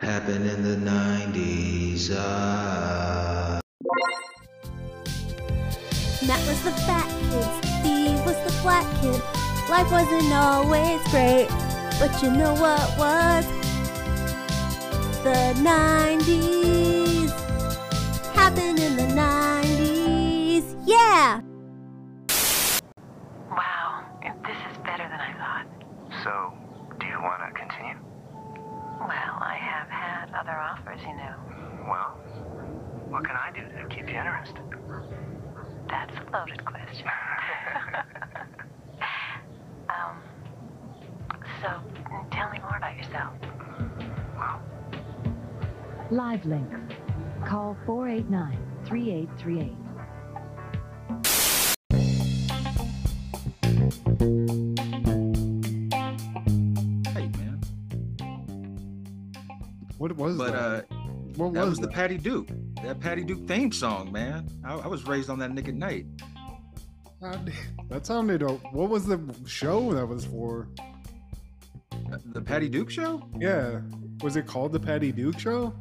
happened in the 90s. Ah. Matt was the fat kid, Steve was the black kid. Life wasn't always great, but you know what was? The 90s. Happened in the 90s. Yeah! Wow, this is better than I thought. So, do you want to other offers, you know. Well, what can I do to keep you interested? That's a loaded question. um, so, tell me more about yourself. Well, Live link. Call 489 3838. Was But uh that? what that was, was the that? Patty Duke. That Patty Duke theme song, man. I, I was raised on that Nick at Night. That sounded. uh, What was the show that was for? Uh, The Patty Duke show? Yeah, was it called the Patty Duke Show?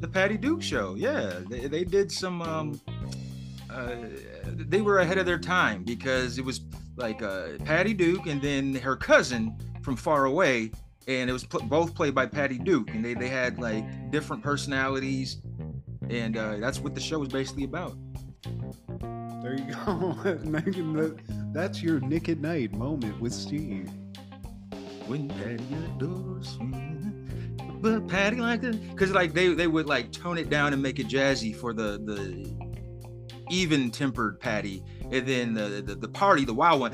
The Patty Duke show. Yeah. They, they did some um uh they were ahead of their time because it was like uh Patty Duke and then her cousin from far away and it was pl- both played by Patty Duke and they they had like different personalities and uh that's what the show was basically about. There you go. Making the- That's your Nick at Night moment with Steve. when Patty adores me. But Patty like it because like they they would like tone it down and make it jazzy for the the even tempered Patty, and then the the, the party, the wild one.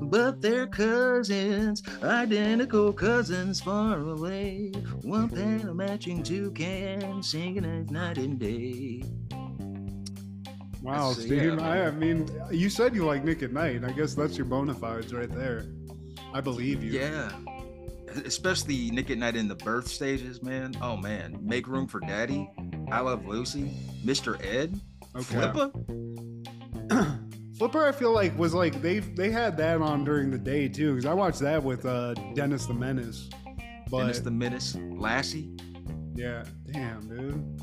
But they're cousins, identical cousins far away. One pair of matching toucans singing at night and day. Wow, Steve. yeah, I, I mean, you said you like Nick at Night. I guess that's your bona fides right there. I believe you. Yeah. Especially Nick at Night in the birth stages, man. Oh man. Make room for daddy. I love Lucy. Mr. Ed. Okay. Flipper. Flipper, I feel like was like they they had that on during the day too, because I watched that with uh Dennis the Menace. But Dennis the Menace. Lassie. yeah, damn, dude,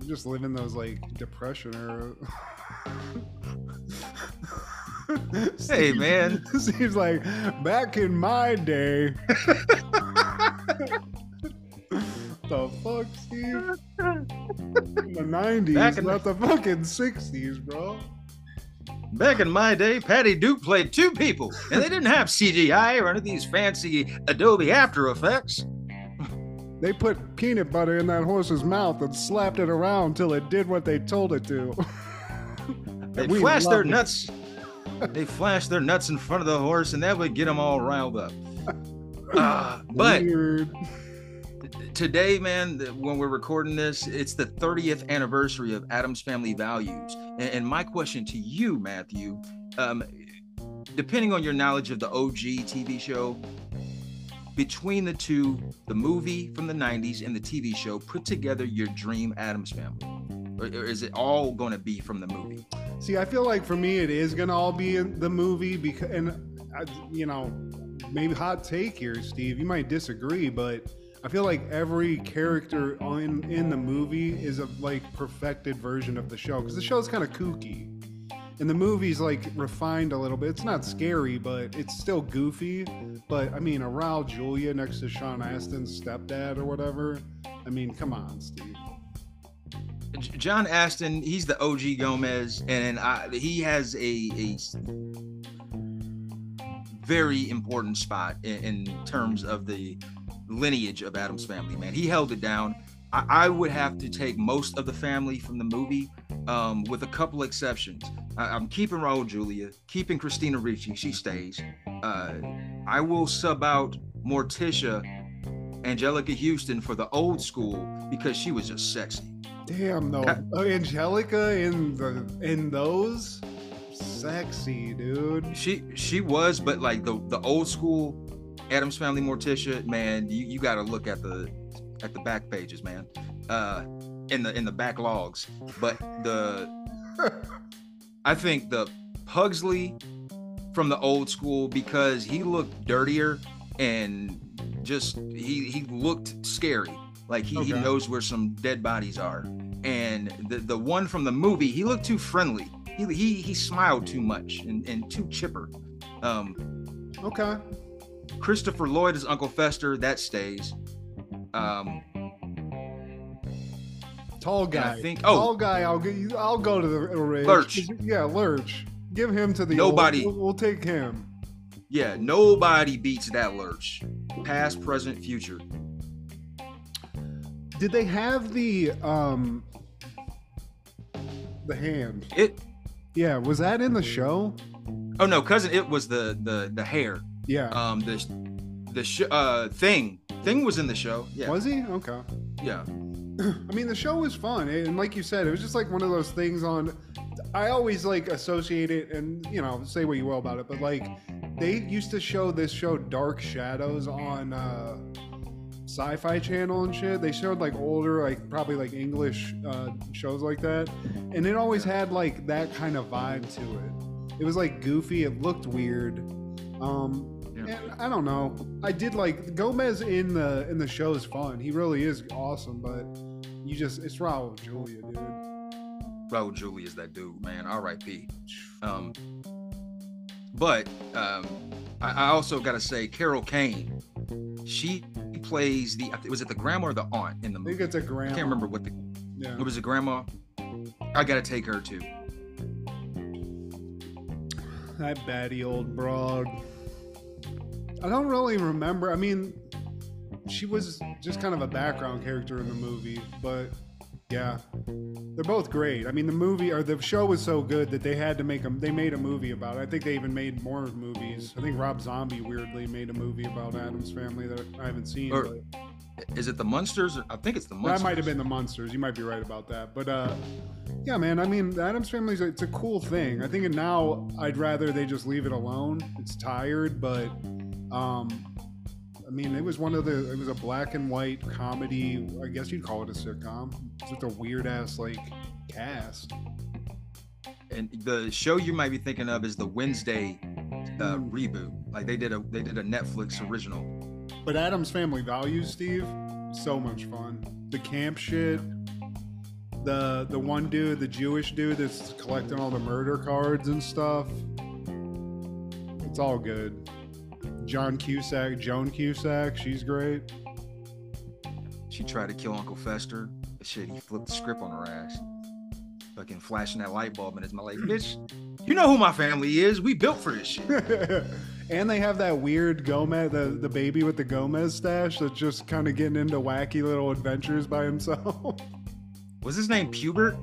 I'm just living those like depression era. Hey, man. This seems like back in my day. the fuck, Steve? In the nineties, Back in not the fucking sixties, bro. Back in my day, Patty Duke played two people, and they didn't have CGI or any of these fancy Adobe After Effects. They put peanut butter in that horse's mouth and slapped it around till it did what they told it to. They We flashed their it. nuts. They flash their nuts in front of the horse, and that would get them all riled up. Uh, but Weird. today, man, when we're recording this, it's the 30th anniversary of Addams Family Values. And, and my question to you, Matthew, um, depending on your knowledge of the OG TV show, between the two, the movie from the 90s and the TV show, put together your dream Addams Family. Or, or is it all going to be from the movie? See, I feel like for me, it is gonna all be in the movie because, and I, you know, maybe hot take here, Steve. You might disagree, but I feel like every character in in the movie is a like perfected version of the show because the show's kind of kooky, and the movie's like refined a little bit. It's not scary, but it's still goofy. But I mean, a Raul Julia next to Sean Astin's stepdad or whatever. I mean, come on, Steve. John Astin, he's the OG Gomez, and I, he has a very important spot in, in terms of the lineage of Addams family. Man, he held it down. I, I would have to take most of the family from the movie, um, with a couple exceptions. I, I'm keeping Raul Julia, keeping Christina Ricci, she stays. Uh, I will sub out Morticia, Anjelica Huston for the old school because she was just sexy. Damn though, Oh, Anjelica in the in those, sexy dude. She she was, but like the the old school Addams Family Morticia, man, you, you got to look at the at the back pages, man, uh, in the in the back logs. But the I think the Pugsley from the old school because he looked dirtier and just he he looked scary. Like he, he knows where some dead bodies are. And the the one from the movie, he looked too friendly. He he he smiled too much and, and too chipper. Um, Okay. Christopher Lloyd is Uncle Fester, that stays. Um, Tall guy. I think Tall oh guy. I'll get you. I'll go to the. Lurch. Yeah, Lurch. Give him to the. Nobody. Old, we'll, we'll take him. yeah, nobody beats that lurch. Past, present, future. Did they have the um the hand? It Yeah, was that in the show? oh no, cousin, it was the the the hair. Yeah. Um the the sh- uh thing. Thing was in the show. Yeah. Was he? Okay. Yeah. I mean, the show was fun, and like you said, it was just like one of those things on. I always like associate it, and you know, say what you will about it, but like they used to show this show Dark Shadows on uh, Sci-Fi Channel and shit. They showed like older, like probably like English uh, shows like that, and it always had like that kind of vibe to it. It was like goofy. It looked weird. Um, Yeah. and I don't know. I did like Gomez in the in the show is fun. He really is awesome, but you just it's Raul Julia, dude. Raul Julia is that dude, man. R.I.P. Um, but um, I, I also got to say, Carol Kane, she plays the was it the grandma or the aunt in the movie? I think it's a grandma. I can't remember what the Yeah. it was. A grandma. I got to take her too. That batty old broad. I don't really remember. I mean, she was just kind of a background character in the movie, but yeah, they're both great. I mean, the movie or the show was so good that they had to make them. They made a movie about it. I think they even made more movies. I think Rob Zombie weirdly made a movie about Addams family that I haven't seen. Or- but Is it the Munsters? I think it's the Munsters. that might have been the Munsters. You might be right about that. But uh, yeah, man. I mean, the Addams Family's it's a cool thing. I think now I'd rather they just leave it alone. It's tired, but um, I mean, it was one of the. It was a black and white comedy. I guess you'd call it a sitcom. It's just a weird ass like cast. And the show you might be thinking of is the Wednesday uh, reboot. Like they did a they did a Netflix original. But Addams Family Values, Steve, so much fun. The camp shit. The the one dude, the Jewish dude that's collecting all the murder cards and stuff. It's all good. John Cusack, Joan Cusack, she's great. She tried to kill Uncle Fester. Shit, he flipped the script on her ass. Fucking flashing that light bulb in his mouth. Like, bitch, you know who my family is. We built for this shit. and they have that weird Gomez, the, the baby with the Gomez stash that's just kind of getting into wacky little adventures by himself. Was his name Pubert?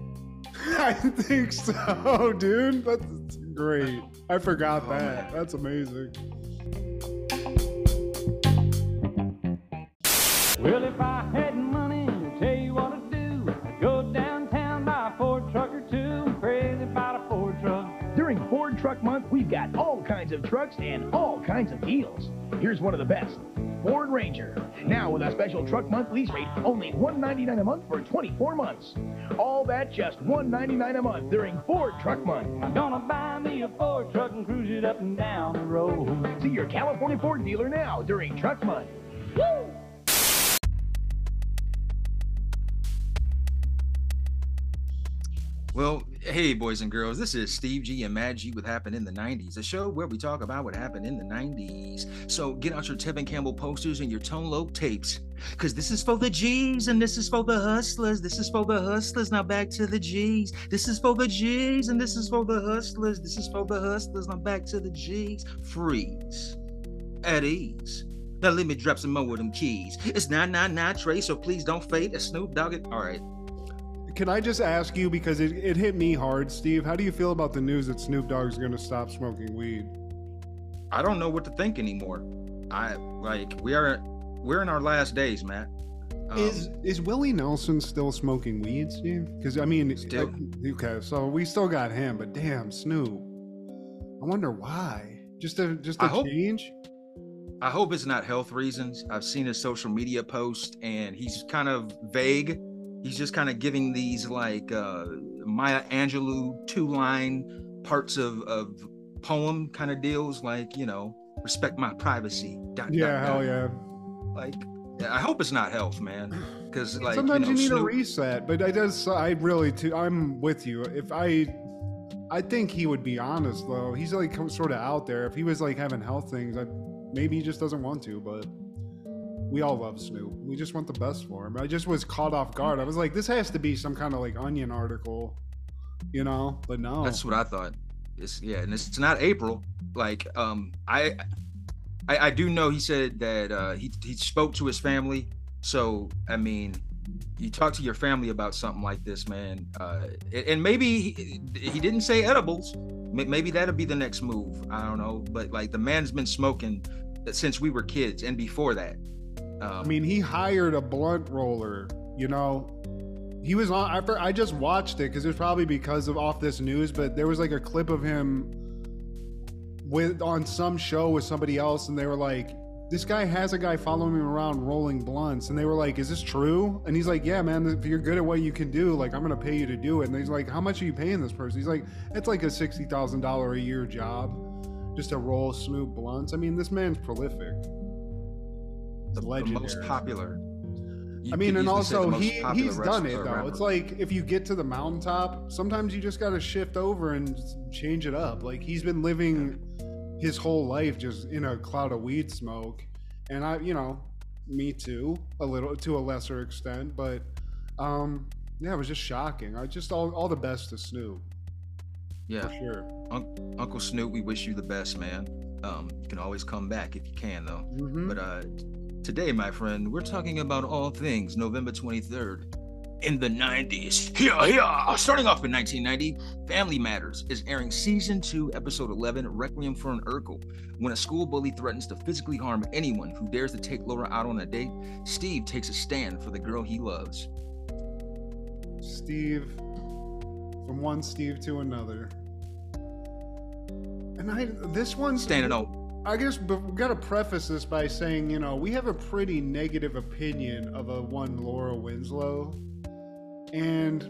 I think so, dude. That's great. I forgot Oh, that. man. That's amazing. Well, if I had money, I'll tell you what I'd do. I'd go downtown, buy a Ford truck or two. I'm crazy about a Ford truck. During Ford Truck Month, we've got all kinds of trucks and all kinds of deals. Here's one of the best. Ford Ranger. Now with a special truck month lease rate, only 199 a month for 24 months. All that just 199 a month during Ford Truck Month. I'm gonna buy me a Ford truck and cruise it up and down the road. See your California Ford dealer now during Truck Month. Woo! Well, hey, boys and girls, this is Steve G and Mad G with Happened in the 90s, a show where we talk about what happened in the 90s. So get out your Tevin Campbell posters and your Tone Loc tapes, because this is for the G's and this is for the hustlers. This is for the hustlers. Now back to the G's. This is for the G's and this is for the hustlers. This is for the hustlers. Now back to the G's. Freeze. At ease. Now let me drop some more of them keys. It's 999 Trey, so please don't fade. A Snoop Dogg. All right. Can I just ask you because it, it hit me hard, Steve? How do you feel about the news that Snoop Dogg's going to stop smoking weed? I don't know what to think anymore. I like we are we're in our last days, Matt. Um, is is Willie Nelson still smoking weed, Steve? Because I mean, Still. okay, so we still got him, but damn, Snoop. I wonder why. Just a just a I hope- change. I hope it's not health reasons. I've seen his social media post and he's kind of vague. He's just kind of giving these like uh Maya Angelou two line parts of of poem kind of deals like, you know, respect my privacy. Dot, Yeah, dot, hell dot. yeah. Like, I hope it's not health, man. Because like Sometimes you, know, need a reset, but I just I really too I'm with you. If I I think he would be honest though. He's like sort of out there. If he was like having health things, I, maybe he just doesn't want to. But we all love Snoop. We just want the best for him. I just was caught off guard. I was like, this has to be some kind of like Onion article, you know? But no, That's what I thought. It's yeah, and it's, it's not April. Like, um, I, I, I do know he said that uh, he he spoke to his family. So I mean, you talk to your family about something like this, man. Uh, and- maybe he, he didn't say edibles. Maybe that'll be the next move. I don't know, but like the man's been smoking since we were kids and before that. Um, I mean, he hired a blunt roller. You know, he was on. I, I just watched it because it was probably because of off this news, but there was like a clip of him with on some show with somebody else, and they were like, "This guy has a guy following him around rolling blunts," and they were like, "Is this true?" And he's like, "Yeah, man. If you're good at what you can do, like I'm gonna pay you to do it." And he's like, "How much are you paying this person?" He's like, "It's like a sixty thousand dollar a year job." Just to roll Snoop blunts. I mean, this man's prolific. The, the legendary. most popular. You I mean, could and easily say the also he he's done it though. rapper. It's like if you get to the mountaintop, sometimes you just got to shift over and change it up. Like he's been living his whole life just in a cloud of weed smoke, and I, you know, me too, a little to a lesser extent, but um, yeah, it was just shocking. I just all all the best to Snoop yeah. for sure. Un- Uncle Snoop, we wish you the best, man. Um, you can always come back if you can, though. Mhm. But uh, today, my friend, we're talking about all things November 23rd in the 90s. Yeah, yeah. Starting off in 1990, Family Matters is airing season 2, episode 11, Requiem for an Urkel. When a school bully threatens to physically harm anyone who dares to take Laura out on a date, Steve takes a stand for the girl he loves. Steve, from one Steve to another. And I, this one's Standing on. I guess we've got to preface this by saying, you know, we have a pretty negative opinion of a one Laura Winslow, and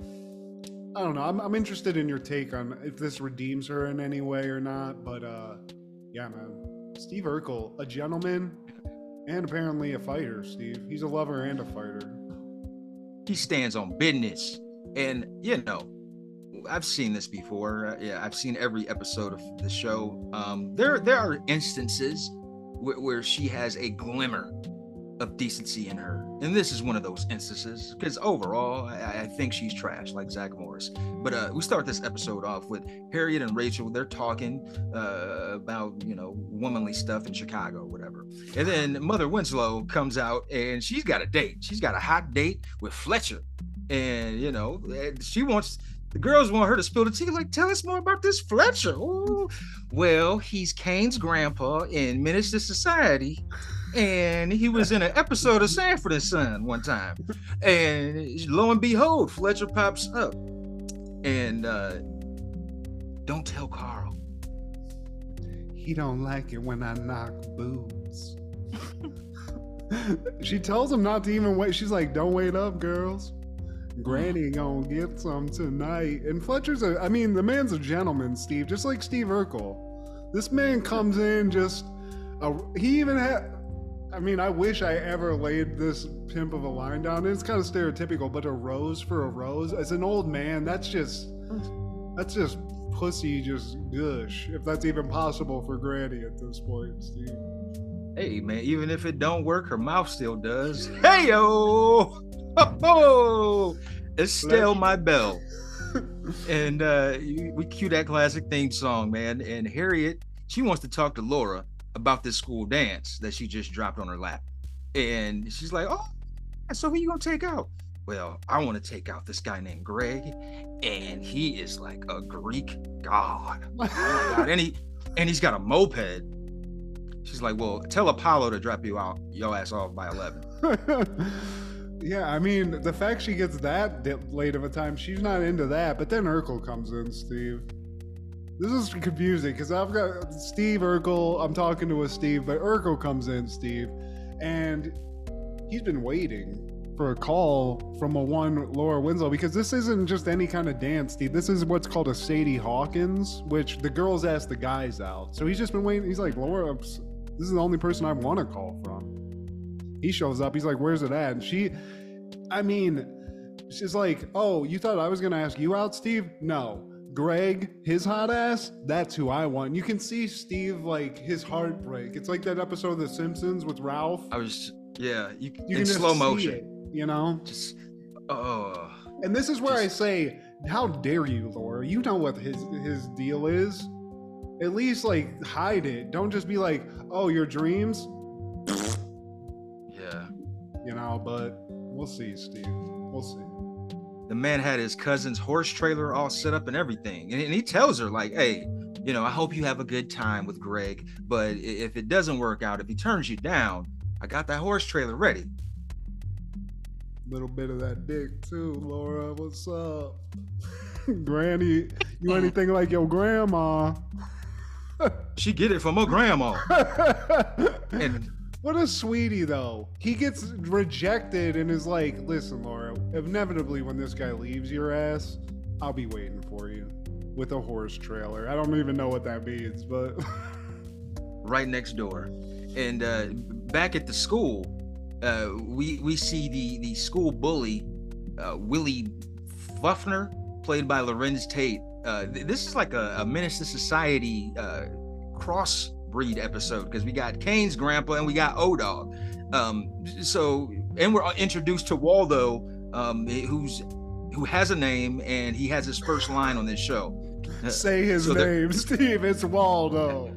I don't know. I'm, I'm interested in your take on if this redeems her in any way or not. But uh, yeah, man, Steve Urkel, a gentleman, and apparently a fighter. Steve, he's a lover and a fighter. he stands on business and you know i've seen this before Uh, yeah i've seen every episode of the show um there there are instances where, where she has a glimmer of decency in her and this is one of those instances because overall I, I think she's trash like zach morris but uh we start this episode off with harriet and rachel they're talking uh about you know womanly stuff in chicago whatever and then Mother Winslow comes out and she's got a date. She's got a hot date with Fletcher. And, you know, she wants, the girls want her to spill the tea. Like, tell us more about this Fletcher. Ooh. Well, he's Caine's grandpa in to Society. And he was in an episode of Sanford and Son one time. And lo and behold, Fletcher pops up. And uh, don't tell Carl. He don't like it when I knock boobs. she tells him not to even wait. She's like, "Don't wait up, girls. Granny gonna get some tonight." And Fletcher's a, I mean, the man's a gentleman, Steve, just like Steve Urkel. This man comes in just, a, he even had. I mean, I wish I ever laid this pimp of a line down. It's kind of stereotypical, but a rose for a rose. As an old man, that's just, that's just pussy, just gush. If that's even possible for Granny at this point, Steve. Hey man, even if it don't work, her mouth still does. Hey yo, ho Estelle, my bell, and uh, we cue that classic theme song, man. And Harriet, she wants to talk to Laura about this school dance that she just dropped on her lap, and she's like, "Oh, so who you gonna take out?" Well, I want to take out this guy named Greg, and he is like a Greek god. Oh God. and he and he's got a moped. She's like, well, tell Apollo to drop you out, your ass off by eleven. yeah, I mean, the fact she gets that late of a time, she's not into that. But then Urkel comes in, Steve. This is confusing because I've got Steve Urkel. I'm talking to a Steve, but Urkel comes in, Steve, and he's been waiting for a call from a one Laura Winslow because this isn't just any kind of dance, Steve. This is what's called a Sadie Hawkins, which the girls ask the guys out. So he's just been waiting. He's like, Laura, This is the only person I want to call from. He shows up. He's like, "Where's it at?" And she, I mean, she's like, "Oh, you thought I was gonna ask you out, Steve? No." Greg, his hot ass, that's who I want. You can see Steve like his heart break. It's like that episode of The Simpsons with Ralph. I was, yeah, you, You in can just slow motion. it, you know? Just, oh, And this is where I say, how dare you, Laura? You know what his his deal is. At least like hide it. Don't just be like, oh, your dreams. You know, but we'll see, Steve. We'll see. The man had his cousin's horse trailer all set up and everything, and, and he tells her like, "Hey, you know, I hope you have a good time with Greg, but if it doesn't work out, if he turns you down, I got that horse trailer ready." Little bit of that dick too, Laura. What's up? Granny, you mm. anything like your grandma? She get it from her grandma, and what a sweetie though. He gets rejected and is like, listen, Laura, inevitably when this guy leaves your ass, I'll be waiting for you with a horse trailer. I don't even know what that means, but right next door. And uh, back at the school, uh, we we see the the school bully, uh, Willie Fuffner, played by Larenz Tate. Uh, th- this is like a, a menace to society uh, crossbreed episode because we got Caine's grandpa and we got O Dog. Um, so and we're introduced to Waldo, um, who's who has a name and he has his first line on this show. Uh, say his so name, Steve. It's Waldo.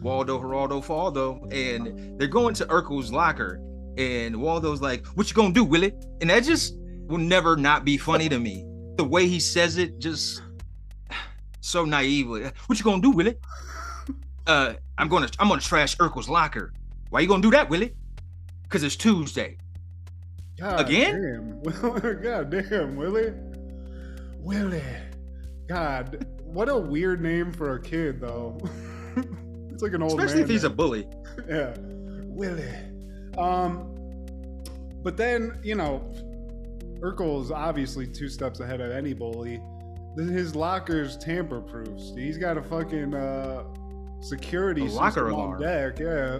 Waldo, Geraldo, Faldo, and they're going to Urkel's locker, and Waldo's like, "What you gonna do, Willie?" And that just will never not be funny to me. The way he says it, just so naively. What you gonna do, Willie? Uh, I'm gonna I'm gonna trash Urkel's locker. Why you gonna do that, Willie? Cause it's Tuesday. God Again? Damn. God damn, Willie. Willie. God, what a weird name for a kid, though. it's like an old Especially man if he's a bully. yeah, Willie. Um, but then you know, Urkel is obviously two steps ahead of any bully. His locker's tamper-proof. He's got a fucking uh, security A locker system alarm. on deck. Yeah.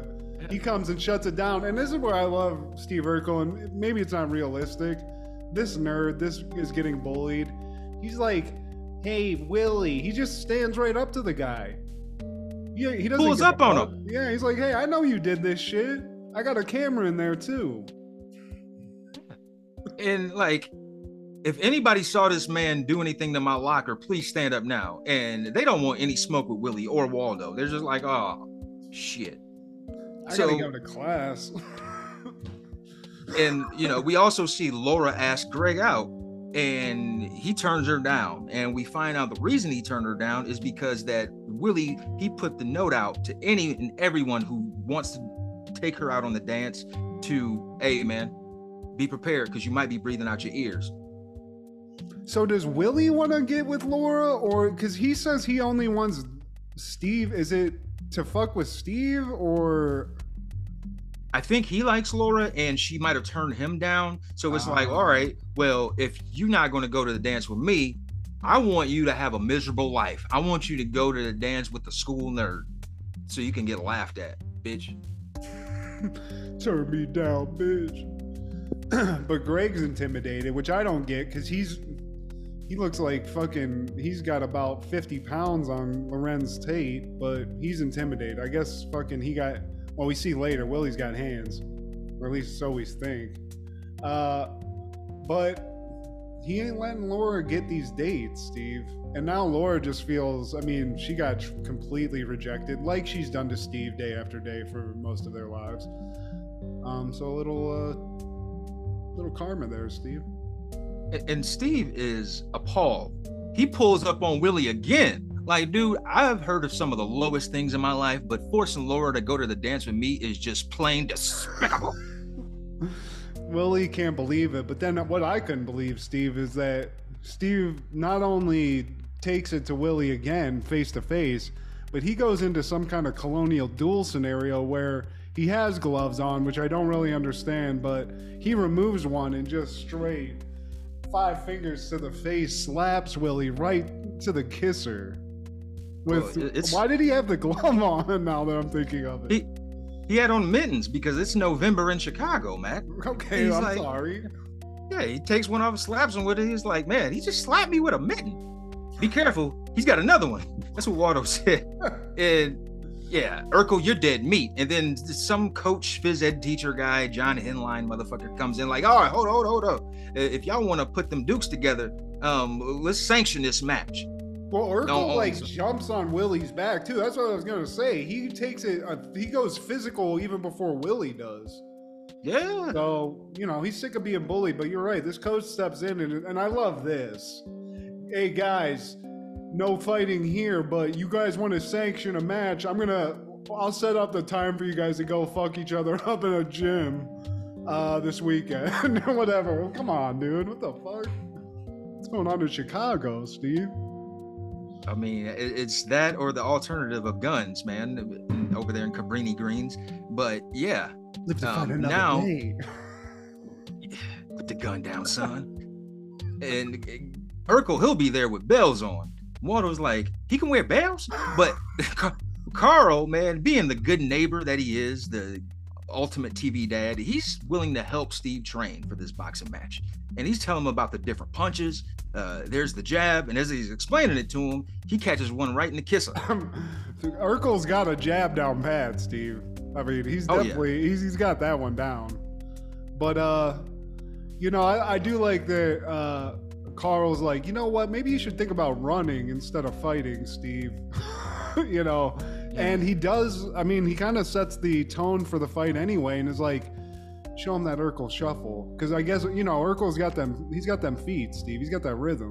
He comes and shuts it down, and this is where I love Steve Urkel. And maybe it's not realistic. This nerd, this is getting bullied. He's like, "Hey, Willie." He just stands right up to the guy. Yeah, he doesn't Pulls up on fuck. him. Yeah, he's like, "Hey, I know you did this shit. I got a camera in there too." and like if anybody saw this man do anything to my locker please stand up now. And they don't want any smoke with willie or waldo. They're just like oh shit. I So- gotta go to class. and you know we also see laura ask greg out and he turns her down. And we find out the reason he turned her down is because that willie he put the note out to any and everyone who wants to take her out on the dance to hey man be prepared because you might be breathing out your ears so does Willie want to get with Laura, or because he says he only wants Steve? Is it to fuck with Steve, or I think he likes Laura and she might have turned him down. So it's like, Ah. all right, well, if you're not going to go to the dance with me, I want you to have a miserable life. I want you to go to the dance with the school nerd so you can get laughed at, bitch. turn me down, bitch? but Greg's intimidated, which I don't get because he's he looks like fucking he's got about 50 pounds on Larenz Tate, but he's intimidated. I guess fucking he got well, we see later, Willie's got hands. Or at least so we think. Uh but he ain't letting Laura get these dates, Steve. And now Laura just feels, I mean, she got completely rejected, like she's done to Steve day after day for most of their lives. Um, so a little, uh, little karma there, Steve. And Steve is appalled. He pulls up on Willie again. Like, dude, I've heard of some of the lowest things in my life, but forcing Laura to go to the dance with me is just plain despicable. Willie can't believe it, but then what I couldn't believe, Steve, is that Steve not only takes it to Willie again face to face, but he goes into some kind of colonial duel scenario where he has gloves on, which I don't really understand, but he removes one and just straight five fingers to the face slaps Willie right to the kisser. With Well, why did he have the glove on? Now that I'm thinking of it, He He had on mittens because it's November in Chicago, Matt. Okay, He's I'm like- sorry. Yeah, he takes one off, slaps him with it. He's like, man, he just slapped me with a mitten. Be careful, he's got another one. That's what Waldo said. and yeah, Urkel, you're dead meat. And then some coach, phys ed teacher guy, John Henline motherfucker comes in like, all right, hold on, hold on, If y'all want to put them dukes together, um, let's sanction this match. Well, Urkel No, like so- jumps on Willie's back too. That's what I was gonna say. He takes it. Uh, he goes physical even before Willie does. Yeah. So you know he's sick of being bullied. But you're right. This coach steps in, and and I love this. Hey guys, no fighting here. But you guys want to sanction a match? I'm gonna. I'll set up the time for you guys to go fuck each other up in a gym uh, this weekend. Whatever. Come on, dude. What the fuck? What's going on in Chicago, Steve? I mean, it's that or the alternative of guns, man, over there in Cabrini Greens. But yeah, Um, now- put the gun down, son. And Urkel, he'll be there with bells on. Waldo's like, he can wear bells, but Carl, man, being the good neighbor that he is, the ultimate TV dad, he's willing to help Steve train for this boxing match. And he's telling him about the different punches. Uh, there's the jab, and as he's explaining it to him, he catches one right in the kisser. Urkel's got a jab down pat, Steve. I mean, he's Oh, yeah. definitely he's he's got that one down. But uh, you know, I, I do like that. Uh, Carl's like, you know what? Maybe you should think about running instead of fighting, Steve. you know, and he does. I mean, he kind of sets the tone for the fight anyway, and is like, show him that Urkel shuffle, because I guess you know Urkel's got them. He's got them feet, Steve. He's got that rhythm.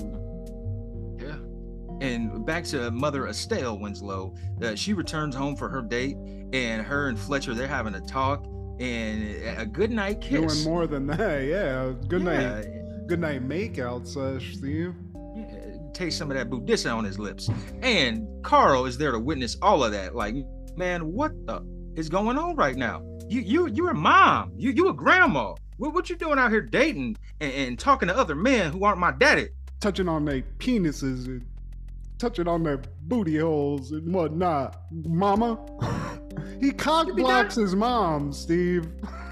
Yeah. And back to Mother Estelle Winslow. Uh, she returns home for her date, and her and Fletcher they're having a talk and a good night kiss. Doing more than that, yeah. Good night. Yeah. Good night makeout sesh, Steve. Yeah, taste some of that Budissa on his lips. And Carl is there to witness all of that. Like, man, what the is going on right now? You you you're a mom. You you a grandma. What what you doing out here dating and, and talking to other men who aren't my daddy? Touching on their penises and touching on their booty holes and whatnot. Mama. he cock blocks his mom, Steve.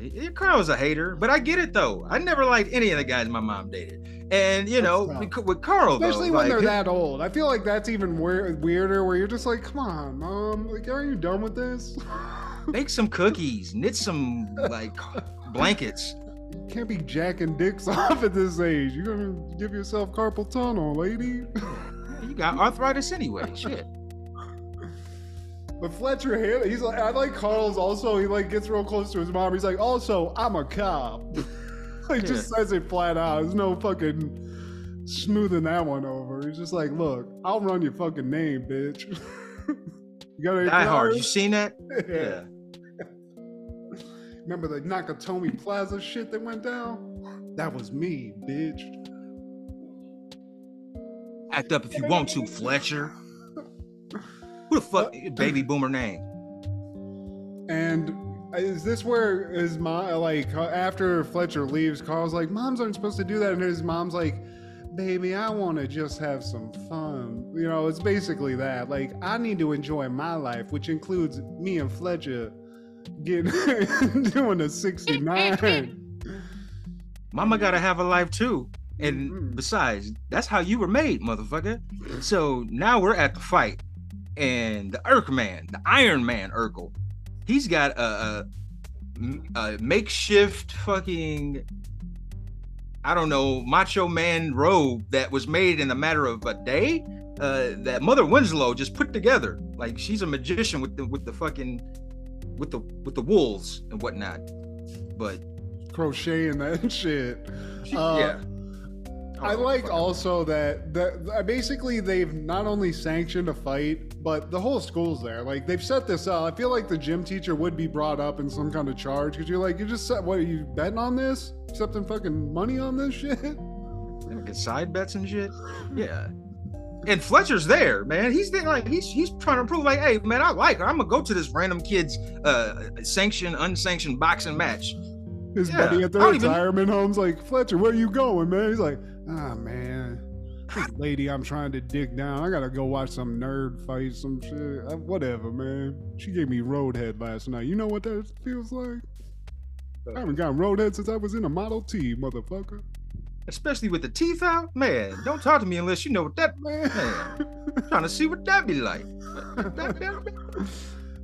Yeah, Carl's a hater, but I get it though. I never liked any of the guys my mom dated, and you know, with- Carl, Especially though, when like, they're that old. I feel like that's even weir- weirder where you're just like, come on, mom. Like, are you done with this? make some cookies, knit some like blankets. You can't be jacking dicks off at this age. You're gonna give yourself carpal tunnel, lady. You got arthritis anyway. Shit. But Fletcher here, he's like, I like Carl's also. He like gets real close to his mom. He's like, also, I'm a cop. like just says it flat out. There's no fucking smoothing that one over. He's just like, look, I'll run your fucking name, bitch. you got Die Hard. You seen that? yeah. Remember the Nakatomi Plaza shit that went down? That was me, bitch. Act up if you want to, Fletcher. Who the fuck, baby boomer name? And is this where his mom, like, uh, after Fletcher leaves, Carl's like, Moms aren't supposed to do that. And his mom's like, Baby, I want to just have some fun. You know, it's basically that. Like, I need to enjoy my life, which includes me and Fletcher getting doing a 69. Mama gotta have a life too. And Mhm. besides, that's how you were made, motherfucker. So now we're at the fight, and the Urk Man, the Iron Man Urkel, he's got a, a, a makeshift fucking, I don't know, Macho Man robe that was made in a matter of a day. Uh, that Mother Winslow just put together. Like she's a magician with the with the fucking with the with the wolves and whatnot. But Crocheting that shit. she, Uh, yeah. I Oh, like also that that basically they've not only sanctioned a fight, but the whole school's there. Like they've set this up. I feel like the gym teacher would be brought up in some kind of charge because you're like, you just set what are you betting on this? Accepting fucking money on this shit? Get side bets and shit. Yeah. And Fletcher's there, man. He's there, like he's he's trying to prove, like, hey, man, I like her. I'm gonna go to this random kid's uh sanctioned, unsanctioned boxing match. His Yeah, buddy at the don't even- retirement home's like, Fletcher, where are you going, man? He's like, ah man, lady I'm trying to dig down. I gotta go watch some nerd fight, some shit. Uh, Whatever, man. She gave me roadhead last night. You know what that feels like? I haven't gotten roadhead since I was in a Model T, motherfucker. Especially with the teeth out, man. Don't talk to me unless you know what that Man. man. trying to see what that be like.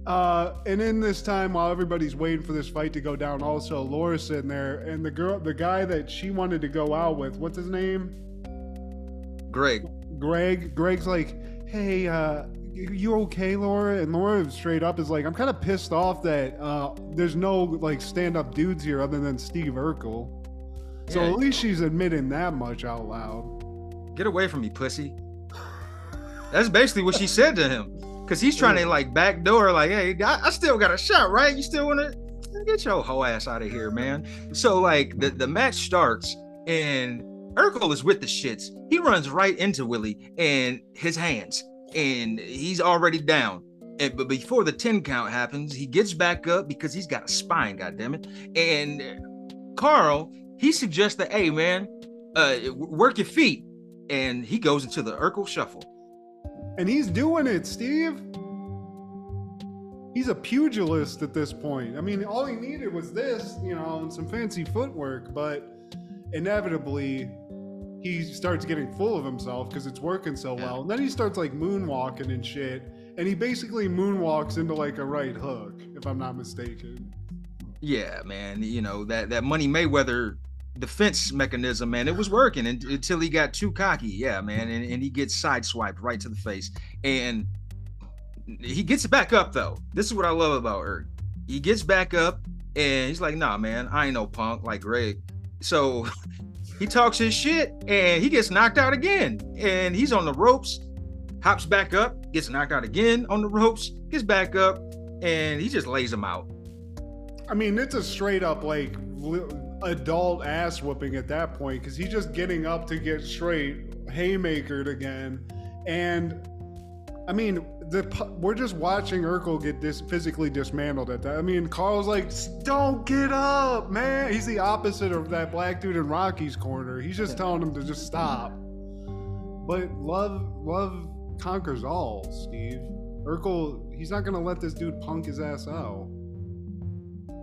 Uh, and in this time, while everybody's waiting for this fight to go down, also Laura's sitting there, and the girl, the guy that she wanted to go out with, what's his name? Greg, Greg. Greg's like, "Hey, uh, you okay, Laura?" And Laura straight up is like, "I'm kind of pissed off that uh, there's no like stand-up dudes here other than Steve Urkel." So Yeah. at least she's admitting that much out loud. get away from me, pussy. That's basically what she said to him. Cause he's trying to like backdoor, like, hey, I, I still got a shot, right? You still wanna get your whole ass out of here, man. So like the, the match starts and Urkel is with the shits. He runs right into Willie and his hands, and he's already down. And but before the 10 count happens, he gets back up because he's got a spine, goddammit. And Carl, he suggests that, hey man, uh work your feet. And he goes into the Urkel shuffle. And he's doing it, Steve. He's a pugilist at this point. I mean, all he needed was this, you know, and some fancy footwork, but inevitably he starts getting full of himself because it's working so well. And then he starts like moonwalking and shit. And he basically moonwalks into like a right hook, if I'm not mistaken. Yeah, man. You know, that that Money Mayweather defense mechanism, man, it was working un- until he got too cocky. Yeah, man. And, and he gets sideswiped right to the face. And he gets back up though. This is what I love about Erk. He gets back up and he's like, nah, man, I ain't no punk like Greg. So he talks his shit and he gets knocked out again. And he's on the ropes, hops back up, gets knocked out again on the ropes, gets back up, and he just lays him out. I mean, it's a straight up like adult ass whooping at that point because he's just getting up to get straight haymakered again. And I mean, the we're just watching Urkel get dis- physically dismantled at that. I mean, Carl's like, "Don't get up, man." He's the opposite of that black dude in Rocky's corner. He's just telling him to just stop. But love, love conquers all, Steve. Urkel, he's not gonna let this dude punk his ass out.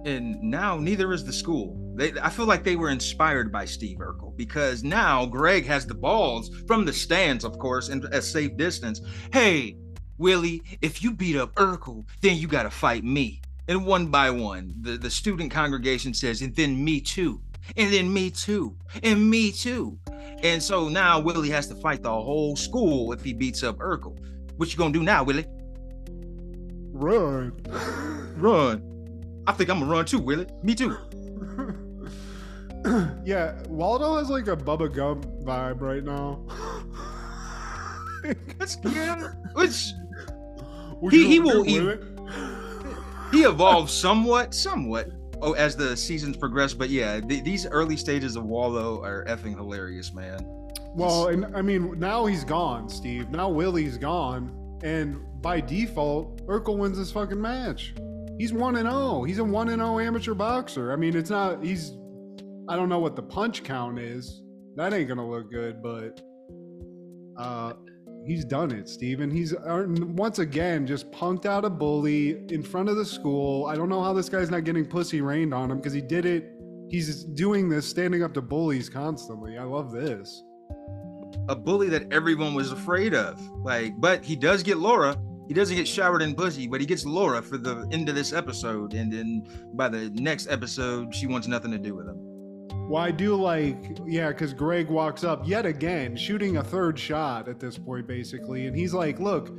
and now neither is the school. They, I feel like they were inspired by Steve Urkel because now Greg has the balls from the stands, of course, and a safe distance. Hey, Willie, if you beat up Urkel, then you got to fight me. And one by one, the, the student congregation says, and then me too, and then me too, and me too. And so now Willie has to fight the whole school if he beats up Urkel. What you gonna do now, Willie? Run. Run. I think I'm gonna run too, Willie. Me too. yeah, Waldo has like a Bubba Gum vibe right now. That's yeah. Which He- he will do eat- with it? he evolved somewhat, somewhat. Oh, as the seasons progress, but yeah, th- these early stages of Wallow are effing hilarious, man. Well, and I mean, now he's gone, Steve. Now Willie's gone, and by default, Urkel wins this fucking match. He's one and zero. He's a one and zero amateur boxer. I mean, it's not. He's. I don't know what the punch count is. That ain't gonna look good, but. Uh, he's done it, Steven. He's once again just punked out a bully in front of the school. I don't know how this guy's not getting pussy rained on him because he did it. He's doing this standing up to bullies constantly. I love this. A bully that everyone was afraid of. Like, but he does get Laura. He doesn't get showered in pussy, but he gets Laura for the end of this episode, and then by the next episode, she wants nothing to do with him. Well, I do like, yeah, because Greg walks up yet again, shooting a third shot at this point, basically. And he's like, Look,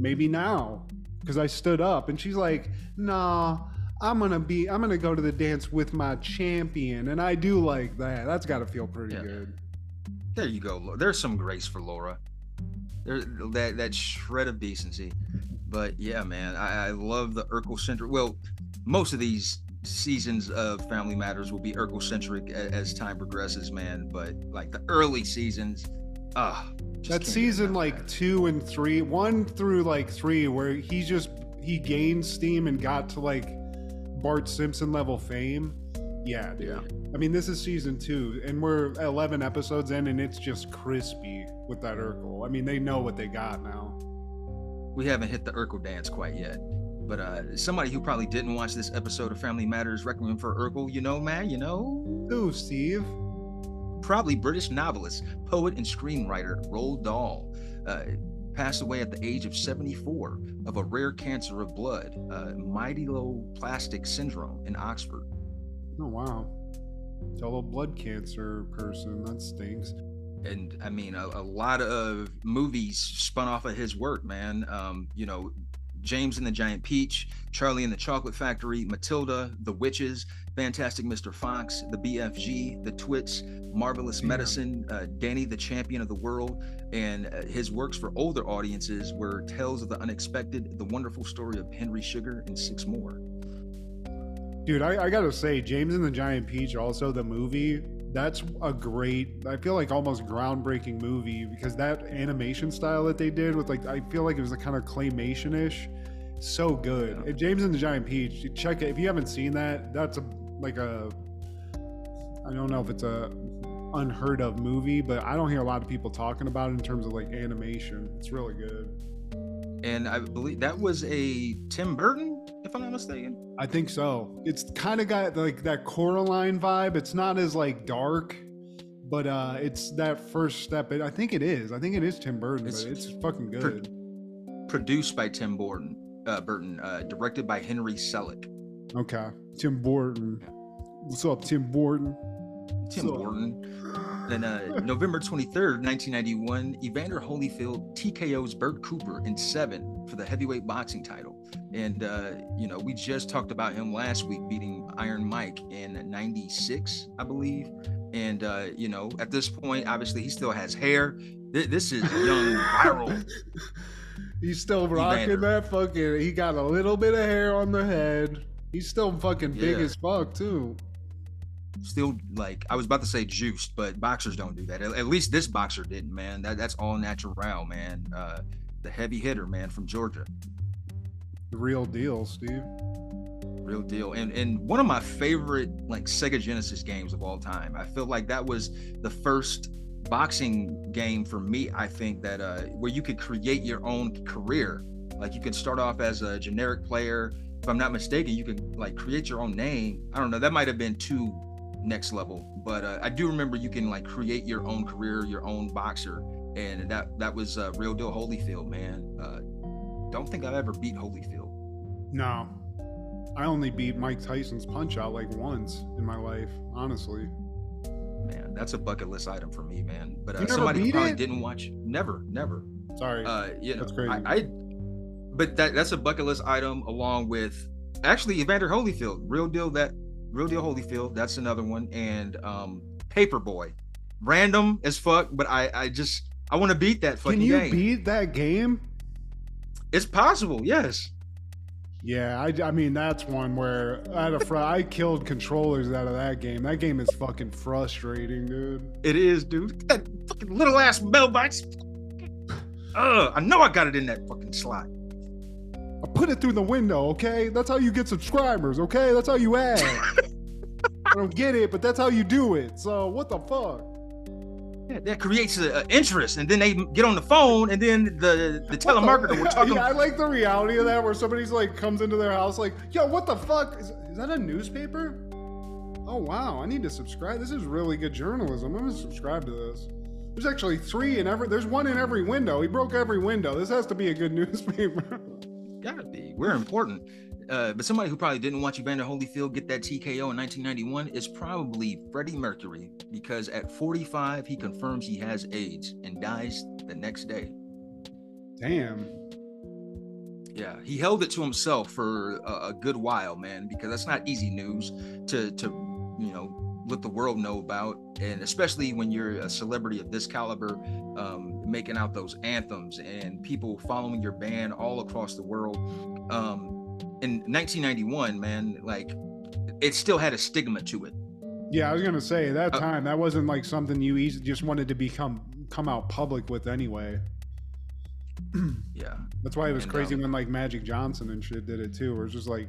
maybe now, because I stood up. And she's like, Nah, I'm going to be, I'm going to go to the dance with my champion. And I do like that. That's got to feel pretty Yeah. good. There you go. There's some grace for Laura. There, that that shred of decency. But yeah, man, I, I love the Urkel centric. Well, most of these seasons of Family Matters will be Urkel centric as, as time progresses, man. But like the early seasons, ah, That season, like that. two and three, one through like three, where he just, he gained steam and got to like Bart Simpson level fame. Yeah, dude. I mean, this is season two, and we're 11 episodes in, and it's just crispy with that Urkel. I mean, they know what they got now. We haven't hit the Urkel dance quite yet. But uh, somebody who probably didn't watch this episode of Family Matters Requiem for Urkel, you know, man, you know, Who, Steve? probably British novelist, poet, and screenwriter Roald Dahl uh, passed away at the age of 74 of a rare cancer of blood, uh, myeloplastic syndrome in Oxford. Oh, wow. Fellow blood cancer person. That stinks. and I mean, a, a lot of movies spun off of his work, man. Um, you know, James and the Giant Peach, Charlie and the Chocolate Factory, Matilda, The Witches, Fantastic Mr. Fox, The BFG, The Twits, Marvelous Yeah. Medicine, uh, Danny the Champion of the World, and uh, his works for older audiences were Tales of the Unexpected, The Wonderful Story of Henry Sugar, and six more. Dude, I, I gotta say, James and the Giant Peach, also the movie, that's a great, I feel like almost groundbreaking movie because that animation style that they did with like, I feel like it was a kind of claymation ish. So good. Yeah. James and the Giant Peach, check it. If you haven't seen that, that's a, like a, I don't know if it's a unheard of movie, but I don't hear a lot of people talking about it in terms of like animation. It's really good. And I believe that was a Tim Burton, if I'm not mistaken. I think so. It's kind of got like that Coraline vibe. It's not as like dark, but uh it's that first step. I think it is. I think it is Tim Burton, It's but it's fucking Pro- good. produced by Tim Burton, uh, Burton, uh, directed by Henry Selick. Okay, Tim Burton. What's up, Tim Burton? Tim Burton. Then uh, November 23rd, 1991, Evander Holyfield TKO's Bert Cooper in seven for the heavyweight boxing title. And, uh, you know, we just talked about him last week beating Iron Mike in 96, I believe. And, uh, you know, at this point, obviously, he still has hair. Th- This is young, viral. He's still rocking Evander. that fucking. He got a little bit of hair on the head. He's still fucking big Yeah. as fuck too. Still like I was about to say juiced, but boxers don't do that. At, at least this boxer didn't, man. That that's all natural, man. Uh, the heavy hitter, man, from Georgia, The real deal, Steve. real deal. And and one of my favorite like Sega Genesis games of all time. I feel like that was the first boxing game for me. I think that uh, where you could create your own career. Like you could start off as a generic player. If I'm not mistaken, you could like create your own name. I don't know. That might have been too next level, but uh, I do remember you can like create your own career, your own boxer, and that that was uh, real deal Holyfield, man. Uh, don't think I've ever beat Holyfield. No, I only beat Mike Tyson's Punch Out like once in my life. Honestly, Man, that's a bucket list item for me, man. But uh, somebody who probably it? didn't watch, never, never. sorry. Uh, you know, That's crazy. I, I, but that that's a bucket list item along with actually Evander Holyfield, real deal that real deal Holyfield. That's another one, and um, Paperboy, random as fuck, but I I just I want to beat that fucking game. Can you game. beat that game? it's possible, yes. Yeah, I, I mean that's one where I had a fr- I killed controllers out of that game. That game is fucking frustrating, dude. It is, dude. That fucking little ass mailbox. Ugh, I know I got it in that fucking slot. I put it through the window, okay? That's how you get subscribers, okay? That's how you add. I don't get it, but that's how you do it. So what the fuck? Yeah, that creates a, a interest, and then they get on the phone, and then the the telemarketer we're talking. Yeah, I like the reality of that where somebody's like comes into their house like, yo, what the fuck? Is, is that a newspaper? Oh wow, I need to subscribe. This is really good journalism. I'm gonna subscribe to this. There's actually three in every there's one in every window. He broke every window. This has to be a good newspaper. Gotta be. We're important. Uh, but somebody who probably didn't watch Evander Holyfield get that TKO in 1991 is probably Freddie Mercury because at 45 he confirms he has AIDS and dies the next day. Damn. Yeah, he held it to himself for a, a good while, man, because that's not easy news to to you know let the world know about, and especially when you're a celebrity of this caliber, um, making out those anthems and people following your band all across the world. Um, in 1991, man, like it still had a stigma to it. Yeah, I was gonna say at that Uh, time that wasn't like something you easy, just wanted to become come out public with anyway. Yeah, That's why it was And, crazy um, when like Magic Johnson and shit did it too. Where it's just like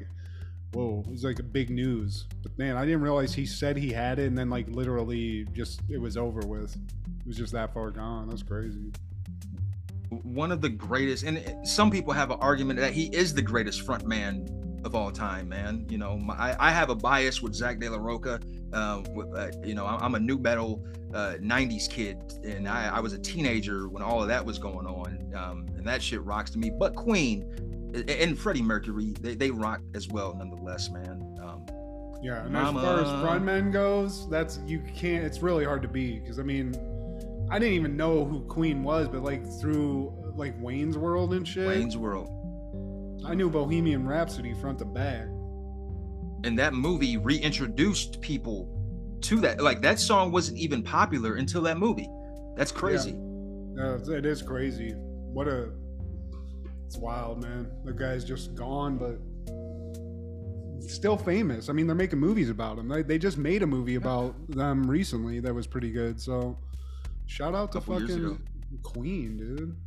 whoa, it was like a big news. But man, I didn't realize he said he had it, and then like literally just it was over with. It was just that far gone. That's crazy. one of the greatest and some people have an argument that he is the greatest front man of all time man you know my, I, I have a bias with Zack de la Rocha uh, with, uh, you know I'm, a new metal uh, 90s kid and I, I was a teenager when all of that was going on um, and that shit rocks to me but queen and freddie mercury they, they rock as well nonetheless man um, Yeah, and as far as Mama. frontmen goes, that's you can't. It's really hard to be because I mean, I didn't even know who Queen was, but like through like Wayne's World and shit, wayne's world I knew Bohemian Rhapsody front to back. and that movie reintroduced people to that like that song wasn't even popular until that movie that's crazy Uh, it is crazy. What a it's wild, man. The guy's just gone, but still famous. I mean, they're making movies about him. They, they just made a movie about them recently that was pretty good. So, shout out to Couple years ago. fucking Queen, dude.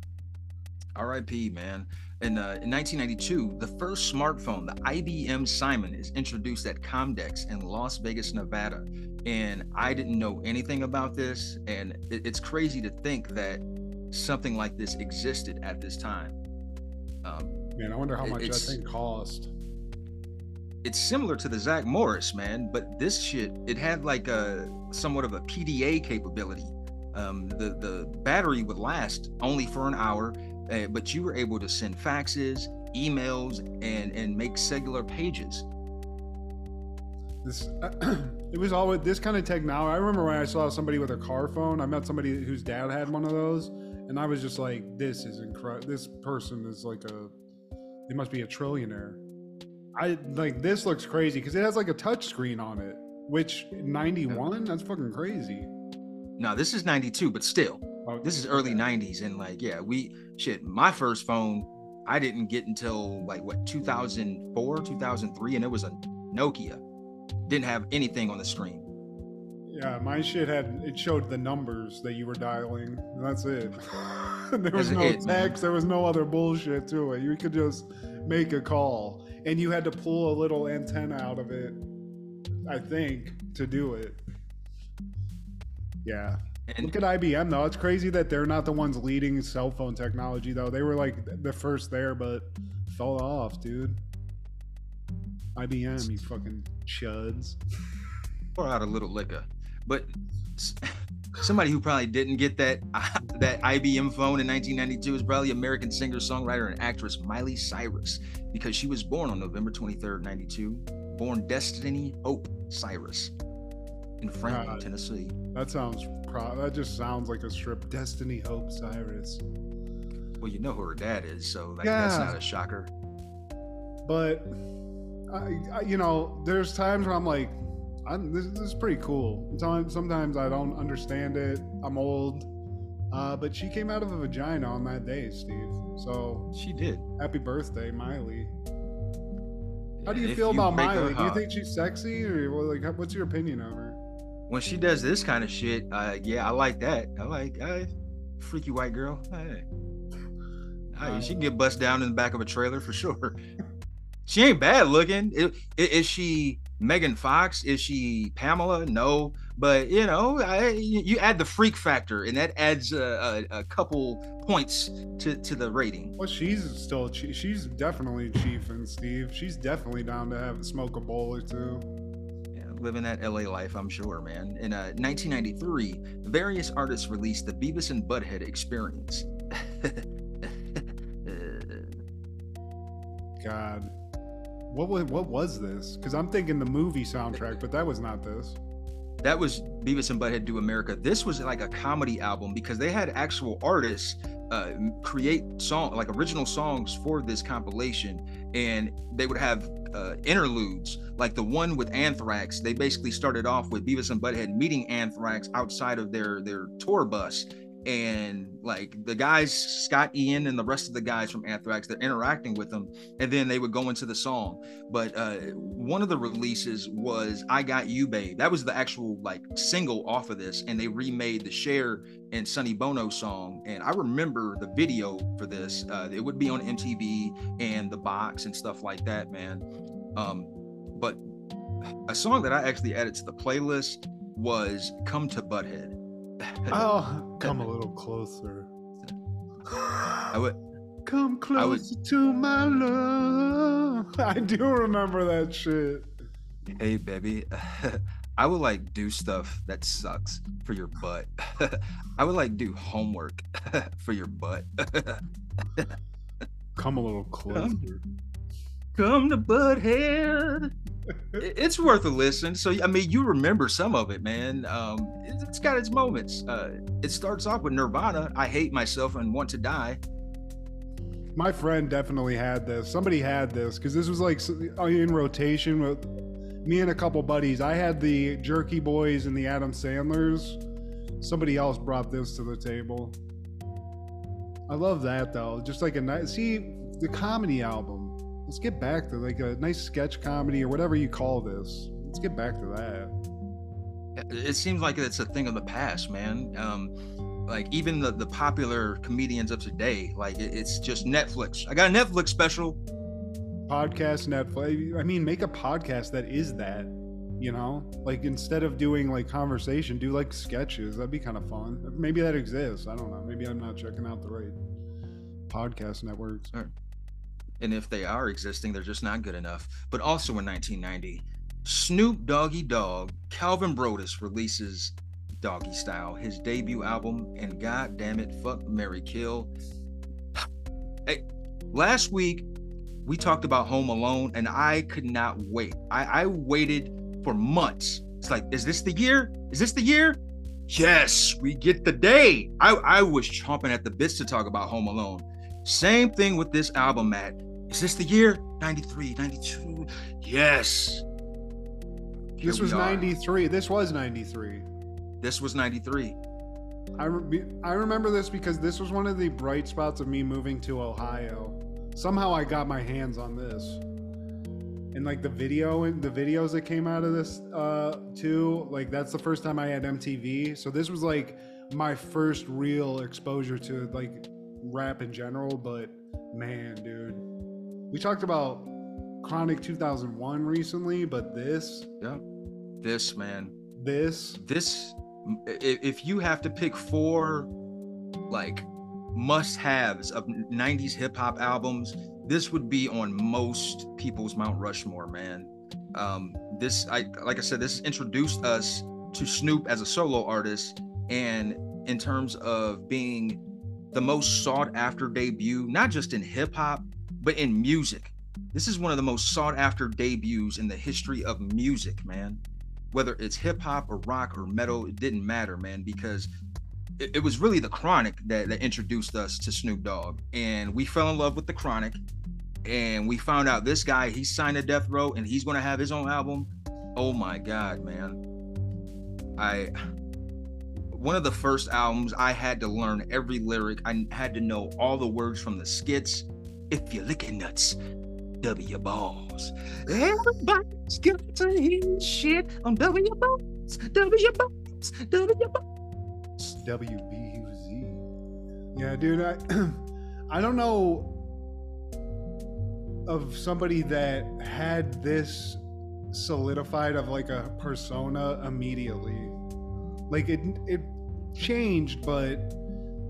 R.I.P. Man. In, uh, in 1992, the first smartphone, the IBM Simon, is introduced at Comdex in Las Vegas, Nevada. And I didn't know anything about this, and it, it's crazy to think that something like this existed at this time. Um, Man, I wonder how much that thing cost. it's similar to the Zach Morris, man, but this shit it had like a somewhat of a PDA capability. Um, the the battery would last only for an hour, uh, but you were able to send faxes, emails, and and make cellular pages. This it was always this kind of technology. I remember when I saw somebody with a car phone. I met somebody whose dad had one of those, and I was just like, "This is incredible. This person is like a, they must be a trillionaire." I like this looks crazy because it has like a touch screen on it, which ninety one. That's fucking crazy. Now this is '92, but still, Oh, this is early '90s, and like yeah, we shit. My first phone I didn't get until like what 2004, 2003, and it was a Nokia. Didn't have anything on the screen. Yeah, my shit had it showed the numbers that you were dialing. And that's it. there was no man. text. There was no other bullshit to it. You could just make a call, and you had to pull a little antenna out of it. I think to do it. Yeah. And Look at IBM though. It's crazy that they're not the ones leading cell phone technology though. They were like the first there, but fell off, dude. IBM, you fucking chuds. pour out a little liquor. But somebody who probably didn't get that that IBM phone in 1992 is probably American singer, songwriter, and actress Miley Cyrus because she was born on November 23rd, 92. Born Destiny Hope Cyrus in Franklin, God. Tennessee. That sounds pro. That just sounds like a strip. Destiny Hope Cyrus. Well, you know who her dad is, so like that's not a shocker. But I, I, you know, there's times where I'm like, I'm, this, this is pretty cool. Sometimes, sometimes I don't understand it. I'm old. Uh, but she came out of a vagina on that day, Steve. So She did. happy birthday, Miley. How do you If feel about Miley? Do you think she's sexy, or like, what's your opinion of her? when she does this kind of shit, uh, yeah, I like that. I like, uh, freaky white girl. Hey. Hey, she can get bust down in the back of a trailer for sure. She ain't bad looking. I- i- Is, she Megan Fox? Is she Pamela? No, but you know, I, you add the freak factor, and that adds a, a, a couple points to, to the rating. Well, she's still she's definitely chief and Steve. She's definitely down to have smoke a bowl or two. Yeah, living that LA life, I'm sure, man. In uh, 1993, various artists released the Beavis and Butthead Experience. God, what was what was this? Because I'm thinking the movie soundtrack, but that was not this. that was Beavis and Butthead Do America. This was like a comedy album because they had actual artists uh, create song like original songs for this compilation, and they would have uh, interludes like the one with Anthrax. They basically started off with Beavis and Butthead meeting Anthrax outside of their their tour bus. And like the guys, Scott Ian and the rest of the guys from Anthrax, they're interacting with them, and then they would go into the song but uh, one of the releases was "I Got You, Babe." That was the actual like single off of this, and they remade the Cher and Sonny Bono song. And I remember the video for this. Uh, it would be on MTV and the box and stuff like that, man. Um, but a song that I actually added to the playlist was "Come to Butthead." Oh, come a little closer. I would, Come I would- closer to my love. I do remember that shit. hey baby, I would like do stuff that sucks for your butt. I would like do homework for your butt. Come a little closer. Come to Butthead. I- It's worth a listen. So I mean, you remember some of it, man. Um, it- it's got its moments. Uh, it starts off with Nirvana. I hate myself and want to die. My friend definitely had this. Somebody had this because this was like in rotation with me and a couple buddies. I had the Jerky Boys and the Adam Sandlers. Somebody else brought this to the table. I love that though. Just like a nice see the comedy album. Let's get back to like a nice sketch comedy or whatever you call this. Let's get back to that. It seems like it's a thing of the past, man. Um, like even the the popular comedians of today, like it- it's just Netflix. I got a Netflix special. Podcast Netflix. I mean, make a podcast that is that. You know, like instead of doing like conversation, do like sketches. That'd be kind of fun. Maybe that exists. I don't know. Maybe I'm not checking out the right podcast networks. And if they are existing, they're just not good enough. But also in 1990, Snoop Doggy Dogg, Calvin Broadus releases Doggy Style, his debut album, and god damn it, fuck Mary Kill. Hey, last week we talked about Home Alone, and I could not wait. I, I waited for months. It's like, is this the year? Is this the year? Yes, we get the day. I, I was chomping at the bits to talk about Home Alone. Same thing with this album, Matt. Is this the year? 93, 92. Yes. Here This was are. 93. This was 93. This was 93. I, re- I remember this because this was one of the bright spots of me moving to Ohio. Somehow I got my hands on this. And like the video and the videos that came out of this uh too, like that's the first time I had MTV. So this was like my first real exposure to like rap in general, but man, dude. We talked about Chronic 2001 recently, but this Yeah. This, man. this This. If you have to pick four, like, must haves of 90s hip hop albums, this would be on most people's Mount Rushmore, man. Um, this, I like I said, this introduced us to Snoop as a solo artist, and in terms of being the most sought after debut, not just in hip hop, but in music. This is one of the most sought after debuts in the history of music, man. Whether it's hip hop or rock or metal, it didn't matter, man, because it, it was really the Chronic that, that introduced us to Snoop Dogg, and we fell in love with the Chronic, and we found out this guy he signed to Death Row, and he's going to have his own album. Oh my God, man! I one of the first albums I had to learn every lyric. I had to know all the words from the skits. If you're licking nuts, W balls. Everybody's got to hear shit on W balls, W balls, W balls. WBUZ. Yeah, dude, I I don't know of somebody that had this solidified of like a persona immediately. Like it it changed, but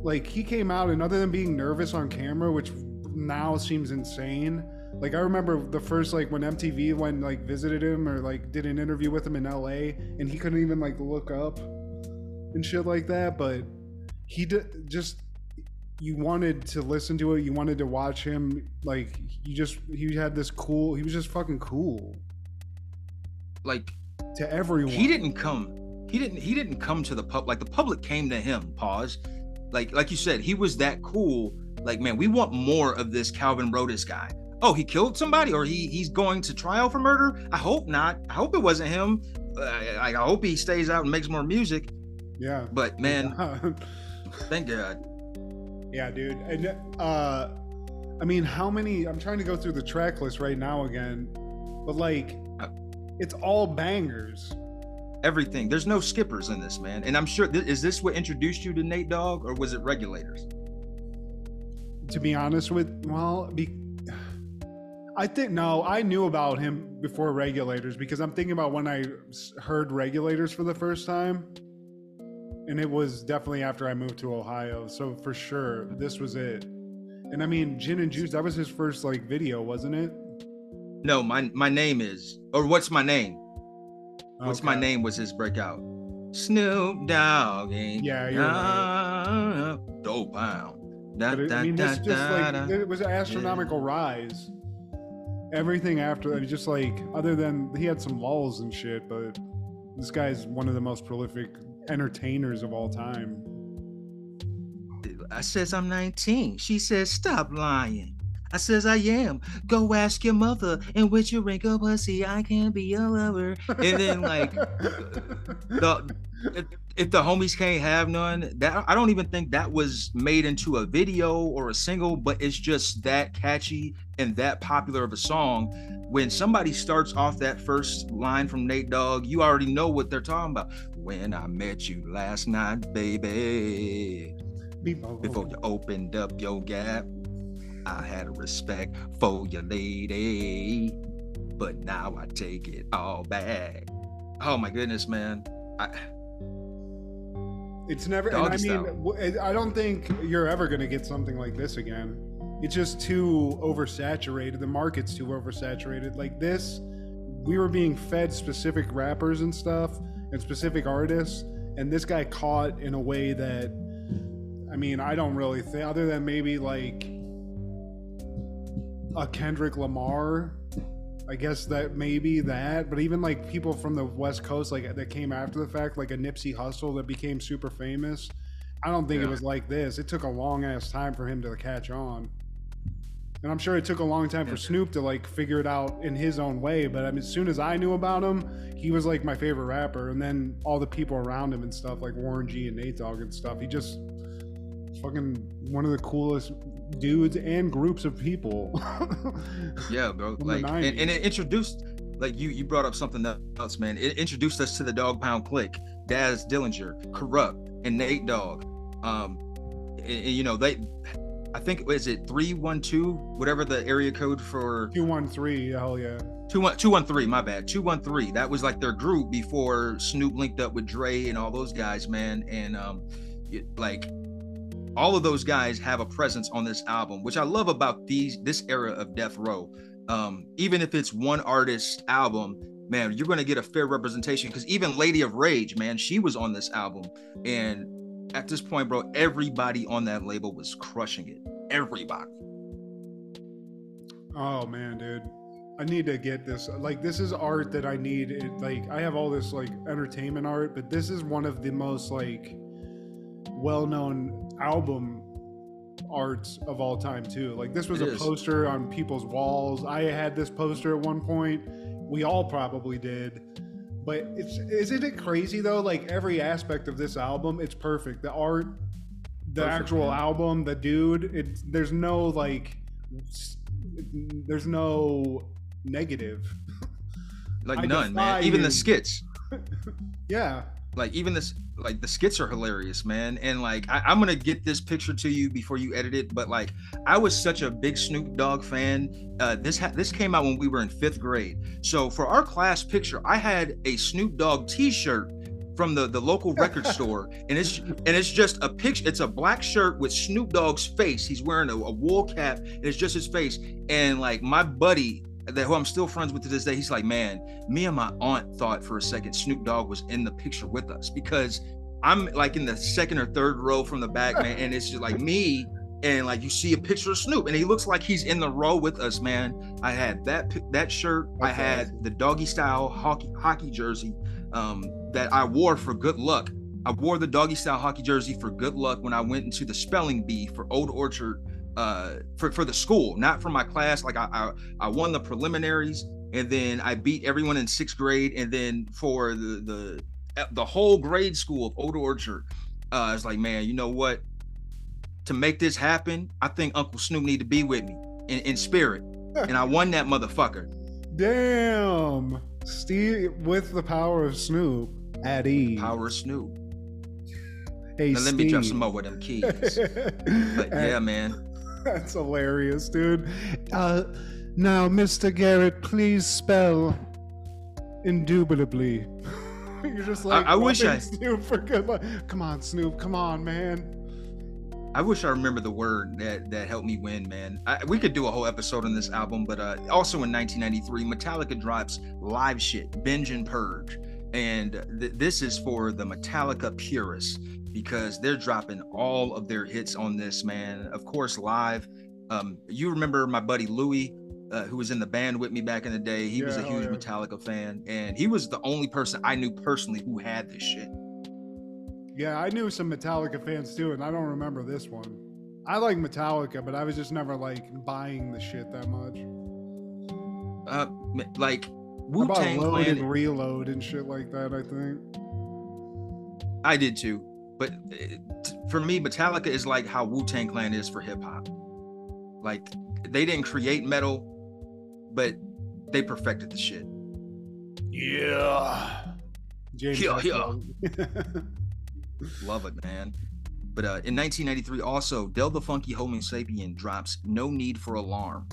like he came out and other than being nervous on camera, which now seems insane. Like I remember the first like when MTV went like visited him or like did an interview with him in LA and he couldn't even like look up and shit like that, but he d- just you wanted to listen to it, you wanted to watch him like you just he had this cool, he was just fucking cool Like to everyone. he didn't come he didn't he didn't come to the pub like the public came to him pause like like you said he was that cool like man we want more of this calvin Broadus guy. Oh he killed somebody or he he's going to trial for murder? I hope not. I hope it wasn't him. I, I hope he stays out and makes more music. Yeah. but man thank god. Yeah, dude. And uh I mean, how many I'm trying to go through the track list right now again, but like Uh, it's all bangers. everything. There's no skippers in this man. And i'm sure th- is this what introduced you to nate dogg or was it regulators To be honest with, well, be I think no, I knew about him before Regulators because I'm thinking about when I heard Regulators for the first time, and it was definitely after I moved to Ohio. So for sure, this was it. And I mean, Gin and Juice, that was his first like video, wasn't it? No, my my name is or what's my name? What's my name was his breakout. Snoop Dogg. Yeah, you're right. Dope pound. Da, But it, da, I mean, da, this just da, like it was an astronomical rise. Everything after that, just like other than he had some lulls and shit, but this guy's one of the most prolific entertainers of all time. I says I'm 19. She says stop lying. I says I am. Go ask your mother. And with your wrinkle pussy, I can't be your lover. And then like the if, if the homies can't have none, that I don't even think that was made into a video or a single, but it's just that catchy and that popular of a song. When somebody starts off that first line from Nate Dogg, you already know what they're talking about. When I met you last night, baby. Before you opened up your gap, I had a respect for your lady, but now I take it all back. Oh my goodness, man! I, It's never. And I mean, I don't think you're ever going to get something like this again. It's just too oversaturated. The market's too oversaturated. Like this, we were being fed specific rappers and stuff and specific artists, and this guy caught in a way that, I mean, I don't really think, other than maybe like a Kendrick Lamar. I guess that maybe that, but even like people from the West Coast, like that came after the fact, like a Nipsey Hussle that became super famous. I don't think it was like this. It took a long ass time for him to catch on, and I'm sure it took a long time for Snoop to like figure it out in his own way. But I mean, as soon as I knew about him, he was like my favorite rapper, and then all the people around him and stuff, like Warren G and Nate Dogg and stuff. He just fucking one of the coolest dudes and groups of people. yeah, bro. Like, and, and it introduced, like you you brought up something else, man. It introduced us to the Dogg Pound Click, Daz Dillinger, Kurupt, and Nate Dogg. Um, and, and, you know they, I think is it three one two, whatever the area code for Two one three, hell yeah. Two one two one three. My bad. Two one three. That was like their group before Snoop linked up with Dre and all those guys, man. And um, it- like all of those guys have a presence on this album, which I love about these this era of Death Row. Um, even if it's one artist album, man, you're gonna get a fair representation. Because even Lady of Rage, man, she was on this album, and at this point, bro, everybody on that label was crushing it. Everybody. Oh man, dude. I need to get this. Like this is art that I need. It, like I have all this like entertainment art, but this is one of the most like well-known album arts of all time too. Like this was It a is. poster on people's walls. I had this poster at one point. We all probably did. But it's isn't it crazy though? Like every aspect of this album, it's perfect. The art, the Perfect, actual man. album, the dude. It's there's no like, there's no negative. Like I none, man. Even the skits. Yeah, like even this like the skits are hilarious man and like I, i'm gonna get this picture to you before you edit it but like i was such a big snoop dogg fan uh this ha- this came out when we were in fifth grade. So for our class picture i had a snoop dogg t-shirt from the the local record store and it's and it's just a picture it's a black shirt with snoop dogg's face. He's wearing a, a wool cap and it's just his face. And like my buddy that who I'm still friends with to this day, he's like, man, me and my aunt thought for a second Snoop Dogg was in the picture with us because I'm like in the second or third row from the back, man, and it's just like me and like you see a picture of Snoop and he looks like he's in the row with us, man. I had that that shirt, I had the doggy style hockey hockey jersey um, that I wore for good luck. I wore the doggy style hockey jersey for good luck when I went into the spelling bee for Old Orchard uh for, for the school, not for my class. Like I, I I won the preliminaries and then I beat everyone in sixth grade. And then for the the the whole grade school of Old Orchard, uh, it's like, man, you know what? To make this happen, I think Uncle Snoop need to be with me in, in spirit. And I won that motherfucker. damn. Steve with the power of Snoop at ease. Power of Snoop. Hey, Now let me drop some more with them keys. But yeah, man. That's hilarious, dude. Uh, Now, Mr. Garrett, please spell indubitably. You're just like, I wish wanting I- Snoop for good. luck. Come on, Snoop. Come on, man. I wish I remember the word that that helped me win, man. I, we could do a whole episode on this album, but uh, also in 1993, Metallica drops live shit, binge and purge, and th- this is for the Metallica purists because they're dropping all of their hits on this, man. Of course, live. Um, you remember my buddy Louie, uh, who was in the band with me back in the day. He was a huge yeah. Metallica fan, and he was the only person I knew personally who had this shit. Yeah, I knew some Metallica fans too, and I don't remember this one. I like Metallica, but I was just never like buying the shit that much. Uh, like Wu bought Tang Load Clan. and Reload and shit like that. I think. I did too. But uh, t- for me, Metallica is like how Wu Tang Clan is for hip hop. Like they didn't create metal, but they perfected the shit. Yeah. James Yeah, yeah. Love it, man. But uh, in 1993, also, Del the Funky Homo Sapien drops No Need for Alarm.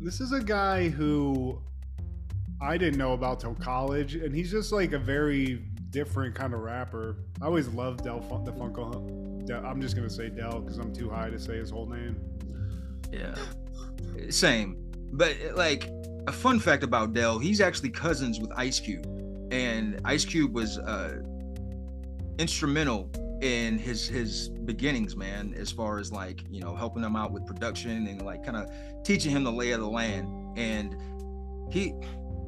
This is a guy who I didn't know about till college, and he's just like a very different kind of rapper. I always loved Del Fun- the Funko. Del, I'm just gonna say Del because I'm too high to say his whole name. Yeah. Same. But like a fun fact about Del, he's actually cousins with Ice Cube. And Ice Cube was uh instrumental in his his beginnings, man, as far as like, you know, helping him out with production and like kind of teaching him the lay of the land. And he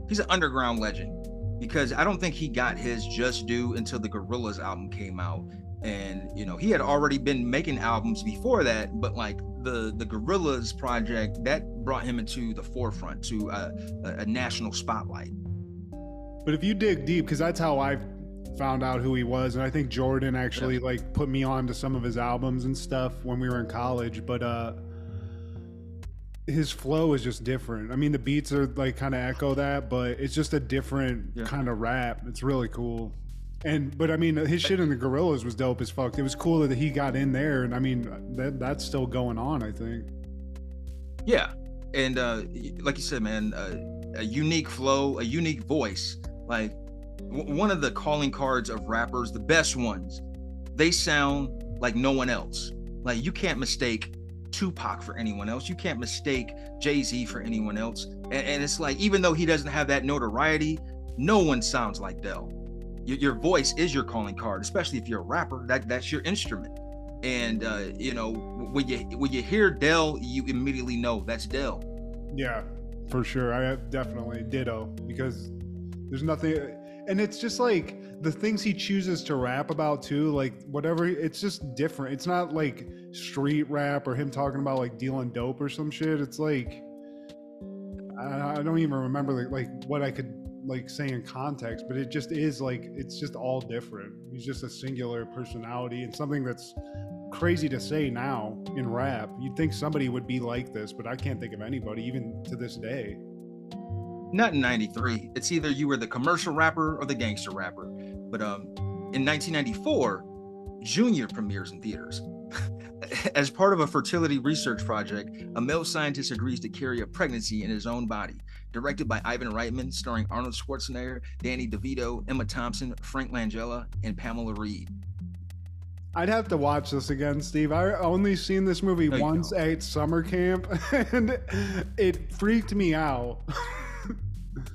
he's an underground legend because I don't think he got his just due until the Gorillaz album came out. And you know, he had already been making albums before that, but like the the Gorillaz project that brought him into the forefront to a, a national spotlight. But if you dig deep, because that's how I found out who he was, and I think Jordan actually like put me on to some of his albums and stuff when we were in college. But uh his flow is just different. I mean, the beats are like kind of echo that, but it's just a different Yeah. kind of rap. It's really cool. And but I mean, his shit in the Gorillaz was dope as fuck. It was cool that he got in there, and I mean, that that's still going on. I think. Yeah, and uh, like you said, man, uh, a unique flow, a unique voice. Like w- one of the calling cards of rappers, the best ones, they sound like no one else. Like you can't mistake Tupac for anyone else. You can't mistake Jay Z for anyone else. And, and it's like even though he doesn't have that notoriety, no one sounds like Del. Your, your voice is your calling card, especially if you're a rapper. That that's your instrument. And uh, you know when you when you hear Del, you immediately know that's Del. Yeah, for sure. I definitely ditto because there's nothing, and it's just like the things he chooses to rap about too. Like whatever, it's just different. It's not like street rap or him talking about like dealing dope or some shit. It's like I, don't even remember like, like what I could like say in context, but it just is like it's just all different. He's just a singular personality and something that's crazy to say now in rap. You'd think somebody would be like this, but I can't think of anybody even to this day. Not in '93. It's either you were the commercial rapper or the gangster rapper. But um, in 1994, Junior premieres in theaters. As part of a fertility research project, a male scientist agrees to carry a pregnancy in his own body. Directed by Ivan Reitman, starring Arnold Schwarzenegger, Danny DeVito, Emma Thompson, Frank Langella, and Pamela Reed. I'd have to watch this again, Steve. I only seen this movie No, once at summer camp, and it freaked me out.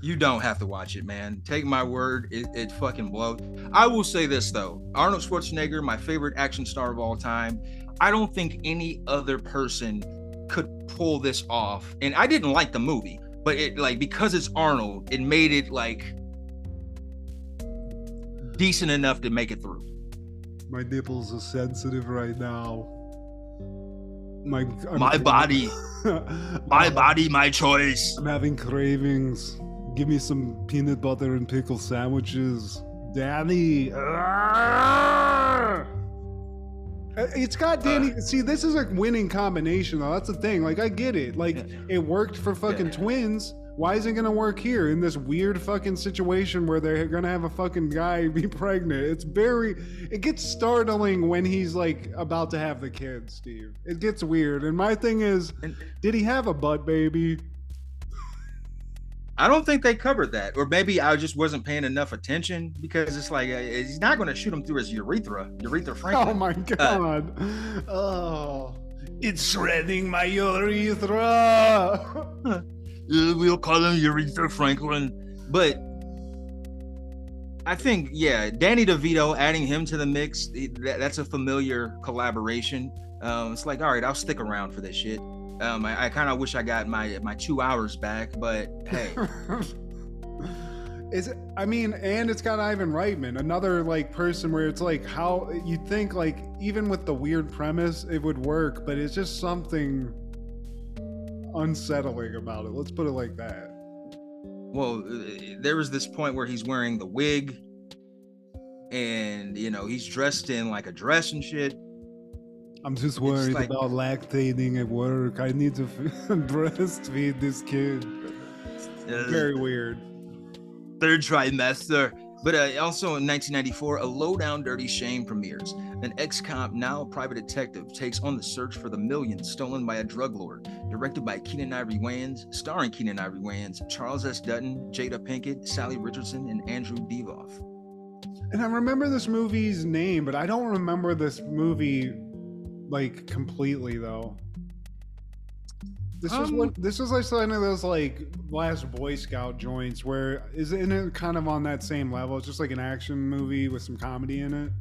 You don't have to watch it, man. Take my word, it, it fucking blows. I will say this though Arnold Schwarzenegger, my favorite action star of all time. I don't think any other person could pull this off. And I didn't like the movie, but it like because it's Arnold, it made it like decent enough to make it through. My nipples are sensitive right now. My I'm My body, my body, my choice. I'm having cravings. Give me some peanut butter and pickle sandwiches, Danny. Uh, It's got Danny. see, this is a winning combination, though. That's the thing. Like, I get it. Like, Yeah. it worked for fucking Yeah. twins, Why is it gonna work here in this weird fucking situation where they're gonna have a fucking guy be pregnant? It's very, it gets startling when he's like about to have the kid, Steve. It gets weird. And my thing is, did he have a butt baby? I don't think they covered that, or maybe I just wasn't paying enough attention because it's like uh, he's not going to shoot him through his urethra, urethra Franklin. Oh my god. oh. It's shredding my urethra. Uh, we'll call him Urethra Franklin. But I think, yeah, Danny DeVito, adding him to the mix, that, that's a familiar collaboration. Um, it's like, all right, I'll stick around for this shit. Um, I, I kind of wish I got my my two hours back, but hey, Is it, I mean, and it's got Ivan Reitman, another like person where it's like how you'd think like even with the weird premise it would work, but it's just something unsettling about it. Let's put it like that. well, uh, there was this point where he's wearing the wig, and you know he's dressed in like a dress and shit. I'm just worried like- about lactating at work. I need to breastfeed this kid. Uh, Very weird. third trimester. But uh, also in 1994, A Low Down Dirty Shame premieres. An ex cop, now a private detective, takes on the search for the millions stolen by a drug lord. Directed by Keenen Ivory Wayans, starring Keenen Ivory Wayans, Charles S. Dutton, Jada Pinkett, Salli Richardson, and Andrew Divoff. And I remember this movie's name, but I don't remember this movie like completely though. This was Um, what this was like one of those like last Boy Scout joints where isn't it kind of on that same level? It's just like an action movie with some comedy in it.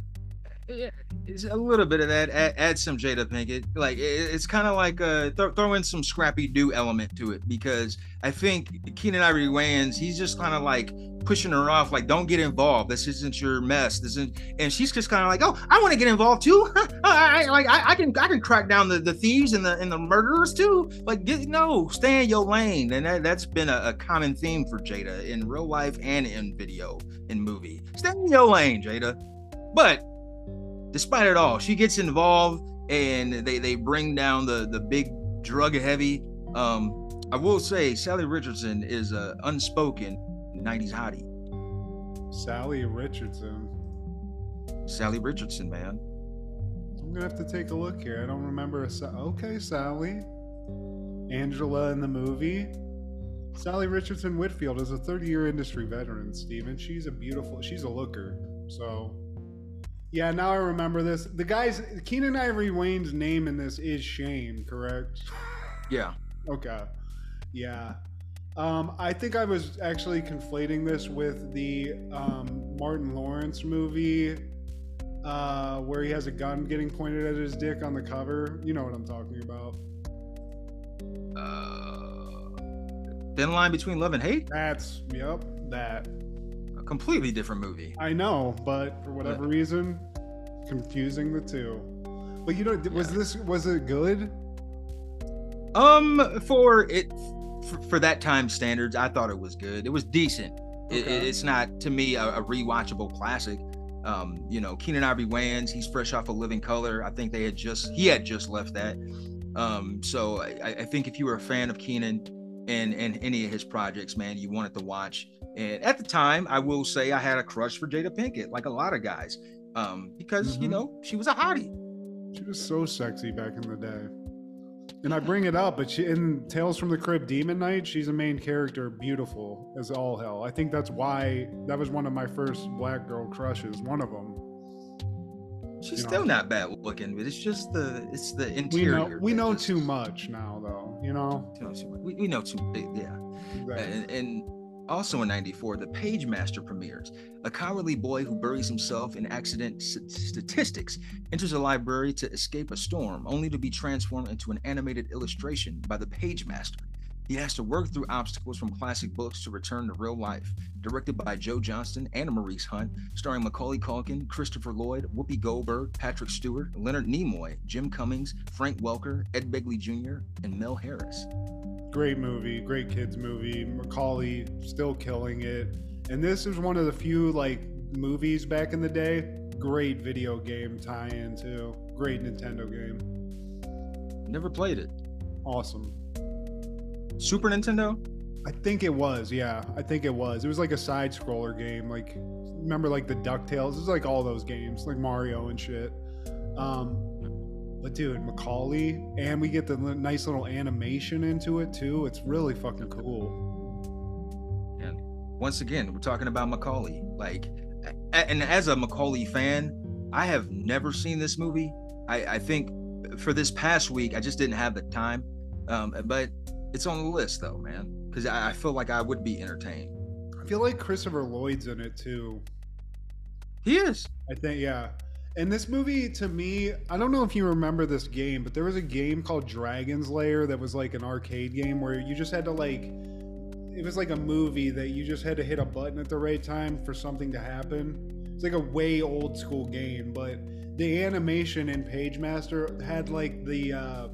Yeah, it's a little bit of that. Add, add some Jada Pinkett. Like it, it's kind of like uh, th- throw in some Scrappy Doo element to it because I think Keenen Ivory Wayans he's just kind of like pushing her off, like don't get involved. This isn't your mess. This isn't, and she's just kind of like, oh, I want to get involved too. I, I like I, I can I can crack down the, the thieves and the and the murderers too. Like get, no, stay in your lane. And that, that's been a, a common theme for Jada in real life and in video in movie. Stay in your lane, Jada. But despite it all, she gets involved and they they bring down the the big drug heavy. Um, I will say Salli Richardson is a unspoken 90s hottie. Salli Richardson. Salli Richardson, man. I'm gonna have to take a look here. I don't remember a Sa- okay, Salli. Angela in the movie. Salli Richardson Whitfield is a 30 year industry veteran, Steven. She's a beautiful, she's a looker. So, yeah, now I remember this. The guy's, Keenen Ivory Wayne's name in this is Shane, correct? Yeah. Okay. Yeah. Um, I think I was actually conflating this with the um, Martin Lawrence movie uh, where he has a gun getting pointed at his dick on the cover. You know what I'm talking about. Uh, thin line between love and hate. That's, yep, that. Completely different movie. I know, but for whatever reason, confusing the two. But you know, was Yeah. this, was it good? Um, for it, for, for that time standards, I thought it was good. It was decent. It, it's not to me a, a rewatchable classic. Um, you know, Keenen Ivory Wayans, he's fresh off of Living Color. I think they had just he had just left that. Um, so I, I think if you were a fan of Keenen and and any of his projects, man, you wanted to watch. And at the time, I will say I had a crush for Jada Pinkett, like a lot of guys, um, because you Mhm. know she was a hottie. She was so sexy back in the day. And I bring it up, but she in Tales from the Crypt Demon Knight, she's a main character, beautiful as all hell. I think that's why that was one of my first black girl crushes, one of them. She's You know. still not bad looking, but it's just the it's the We interior. know we know just- too much now though, you know. We, we know too yeah. Exactly. And, and also in 94, The Page Master premieres. A cowardly boy who buries himself in accident statistics enters a library to escape a storm, only to be transformed into an animated illustration by the Page Master. He has to work through obstacles from classic books to return to real life. Directed by Joe Johnston and Maurice Hunt, starring Macaulay Culkin, Christopher Lloyd, Whoopi Goldberg, Patrick Stewart, Leonard Nimoy, Jim Cummings, Frank Welker, Ed Begley Jr., and Mel Harris. Great movie, great kids movie. Macaulay still killing it. And this is one of the few like movies back in the day. Great video game tie-in too. Great Nintendo game. Never played it. Awesome. Super Nintendo? I think it was, yeah. I think it was. It was like a side scroller game. Like remember like the DuckTales? It was like all those games, like Mario and shit. Um but dude, Macaulay, and we get the nice little animation into it too. It's really fucking cool. And once again, we're talking about Macaulay. Like, and as a Macaulay fan, I have never seen this movie. I, I think for this past week, I just didn't have the time. Um, but it's on the list though, man, because I, I feel like I would be entertained. I feel like Christopher Lloyd's in it too. He is. I think yeah. And this movie to me, I don't know if you remember this game, but there was a game called Dragon's Lair that was like an arcade game where you just had to like it was like a movie that you just had to hit a button at the right time for something to happen. It's like a way old school game, but the animation in Pagemaster had like the uh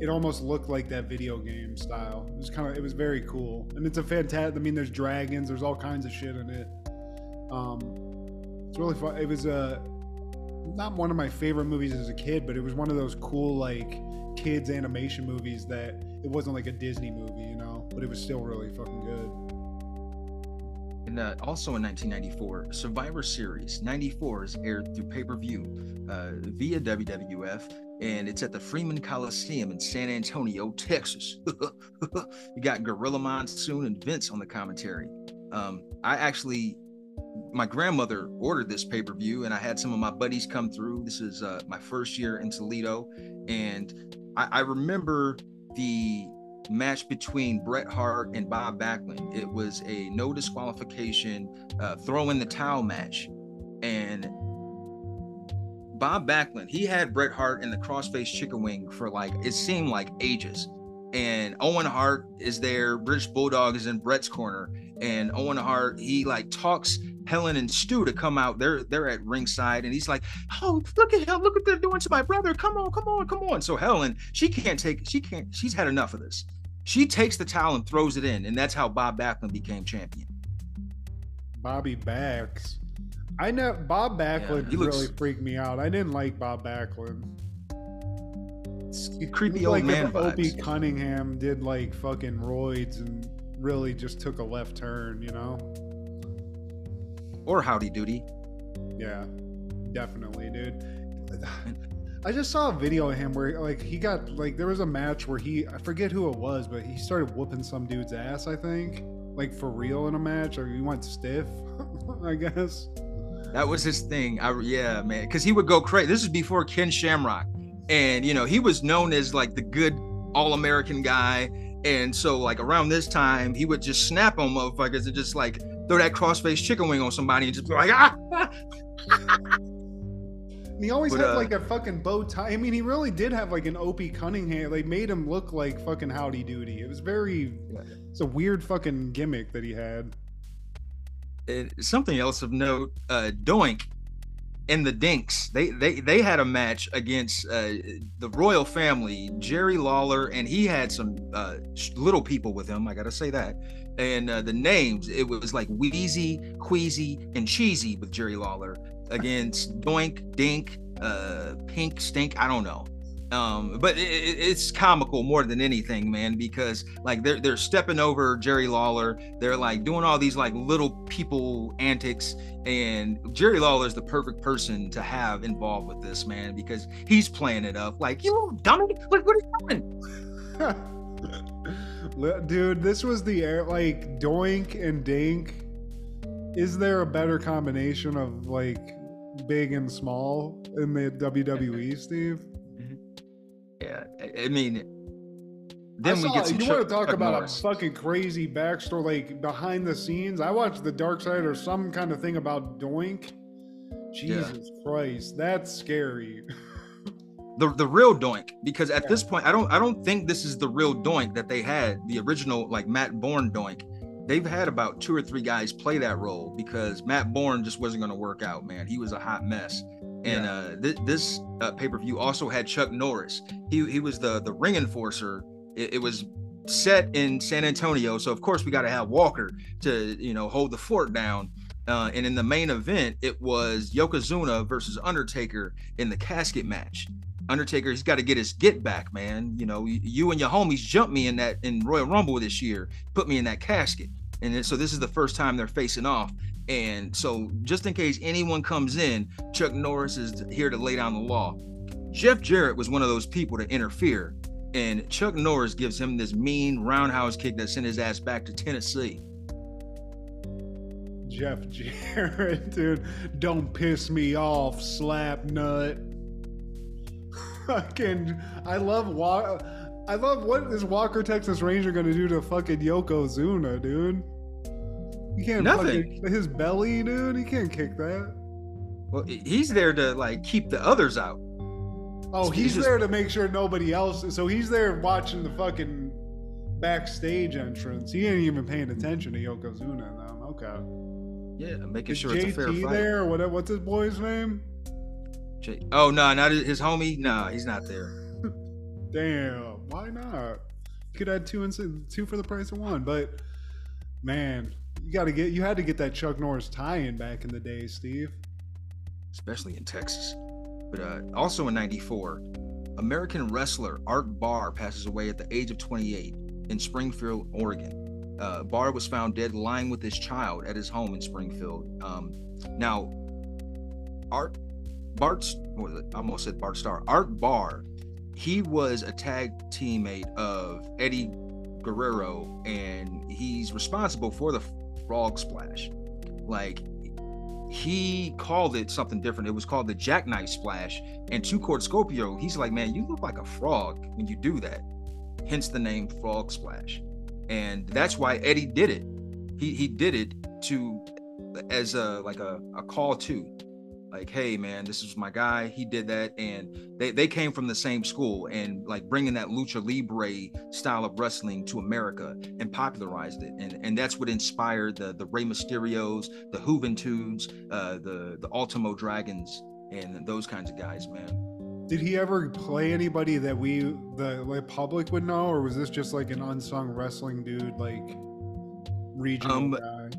it almost looked like that video game style. It was kind of it was very cool. And it's a fantastic I mean there's dragons, there's all kinds of shit in it. Um it's really fun. It was a not one of my favorite movies as a kid, but it was one of those cool like kids animation movies that it wasn't like a Disney movie, you know, but it was still really fucking good. And uh, also in 1994, Survivor Series 94 is aired through pay per view uh, via WWF, and it's at the Freeman Coliseum in San Antonio, Texas. you got Gorilla Monsoon and Vince on the commentary. Um, I actually, my grandmother ordered this pay per view, and I had some of my buddies come through. This is uh, my first year in Toledo, and I, I remember the match between Bret Hart and Bob Backlund. It was a no disqualification, uh, throw in the towel match. And Bob Backlund, he had Bret Hart in the crossface chicken wing for like, it seemed like ages. And Owen Hart is there, British Bulldog is in Bret's corner. And Owen Hart, he like talks Helen and Stu to come out. They're they're at ringside, and he's like, "Oh, look at him! Look what they're doing to my brother! Come on, come on, come on!" So Helen, she can't take, she can't, she's had enough of this. She takes the towel and throws it in, and that's how Bob Backlund became champion. Bobby Backs. I know Bob Backlund he looks- really freaked me out. I didn't like Bob Backlund. It's creepy old like man if Opie. Cunningham did like fucking roids and really just took a left turn, you know? Or Howdy Doody. Yeah, definitely, dude. I just saw a video of him where like he got like there was a match where he I forget who it was, but he started whooping some dude's ass. I think like for real in a match, or he went stiff. I guess. That was his thing. I yeah, man, because he would go crazy. This is before Ken Shamrock, and you know he was known as like the good all-American guy. And so like around this time, he would just snap on motherfuckers and just like throw that crossface chicken wing on somebody and just be like ah. And he always But, had uh, like a fucking bow tie. I mean, he really did have like an Opie Cunningham. They made him look like fucking Howdy Doody. It was very. It's a weird fucking gimmick that he had. And something else of note, uh, Doink and the Dinks, they they they had a match against uh, the royal family, Jerry Lawler, and he had some uh, little people with him. I gotta say that. And uh, the names, it was like Wheezy, Queasy, and Cheesy with Jerry Lawler against Doink, Dink, uh, Pink, Stink. I don't know. Um, but it, it- it's comical more than anything, man, because like they're they're stepping over Jerry Lawler. They're like doing all these like little people antics, and Jerry Lawler is the perfect person to have involved with this, man, because he's playing it up like you little dummy. What what are you doing? Dude, this was the air like Doink and Dink. Is there a better combination of like big and small in the WWE, Steve? Yeah, I, mean, then we get some. you Chuck- want to talk Chuck about Norris. a fucking crazy backstory, like behind the scenes? I watched The Dark Side or some kind of thing about Doink. Jesus Christ, that's scary. the the real Doink because at this point I don't I don't think this is the real Doink that they had the original like Matt Borne Doink. They've had about two or three guys play that role because Matt Borne just wasn't going to work out, man. He was a hot mess. And uh, th- this uh, pay per view also had Chuck Norris. He he was the the ring enforcer. It, it was set in San Antonio, so of course we got to have Walker to you know hold the fort down. Uh, and in the main event, it was Yokozuna versus Undertaker in the casket match Undertaker, he's got to get his get back, man. You know, you, you and your homies jumped me in that in Royal Rumble this year, put me in that casket, and so this is the first time they're facing off. And so, just in case anyone comes in, Chuck Norris is here to lay down the law. Jeff Jarrett was one of those people to interfere, and Chuck Norris gives him this mean roundhouse kick that sent his ass back to Tennessee. Jeff Jarrett, dude, don't piss me off, slap nut. Fucking, I love Wa- I love what is Walker Texas Ranger gonna do to fucking Yokozuna, dude? You can't Nothing. fucking his belly, dude. He can't kick that. Well, he's there to like keep the others out. Oh, He's he's just- there to make sure nobody else. So he's there watching the fucking backstage entrance. He ain't even paying attention to Yokozuna. Though. Okay. Yeah, making Is sure it's a fair JT fight. there? What? What's his boy's name? J- oh no, not his his homie. Nah, he's not there. Damn, why not? You could add two and two for the price of one. But man, you got to get you had to get that Chuck Norris tie-in back in the day, Steve. especially in Texas. But uh, also in '94, American wrestler Art Barr passes away at the age of 28 in Springfield, Oregon. Uh, Barr was found dead lying with his child at his home in Springfield. Um, now, Art Bart's? I almost said Bart Starr. Art Barr, he was a tag teammate of Eddie Guerrero, and he's responsible for the Frog Splash. Like he called it something different. It was called the Jackknife Splash. And 2 Cold Scorpio, he's like, man, you look like a frog when you do that. Hence the name Frog Splash. And that's why Eddie did it. He he did it to as a like a, a call to like hey man this is my guy he did that and they, they came from the same school and like bringing that lucha libre style of wrestling to america and popularized it and and that's what inspired the the Rey Mysterios the Juventudes uh the the Ultimo Dragons and those kinds of guys man Did he ever play anybody that we the like public would know, or was this just like an unsung wrestling dude, like regional Um, guy?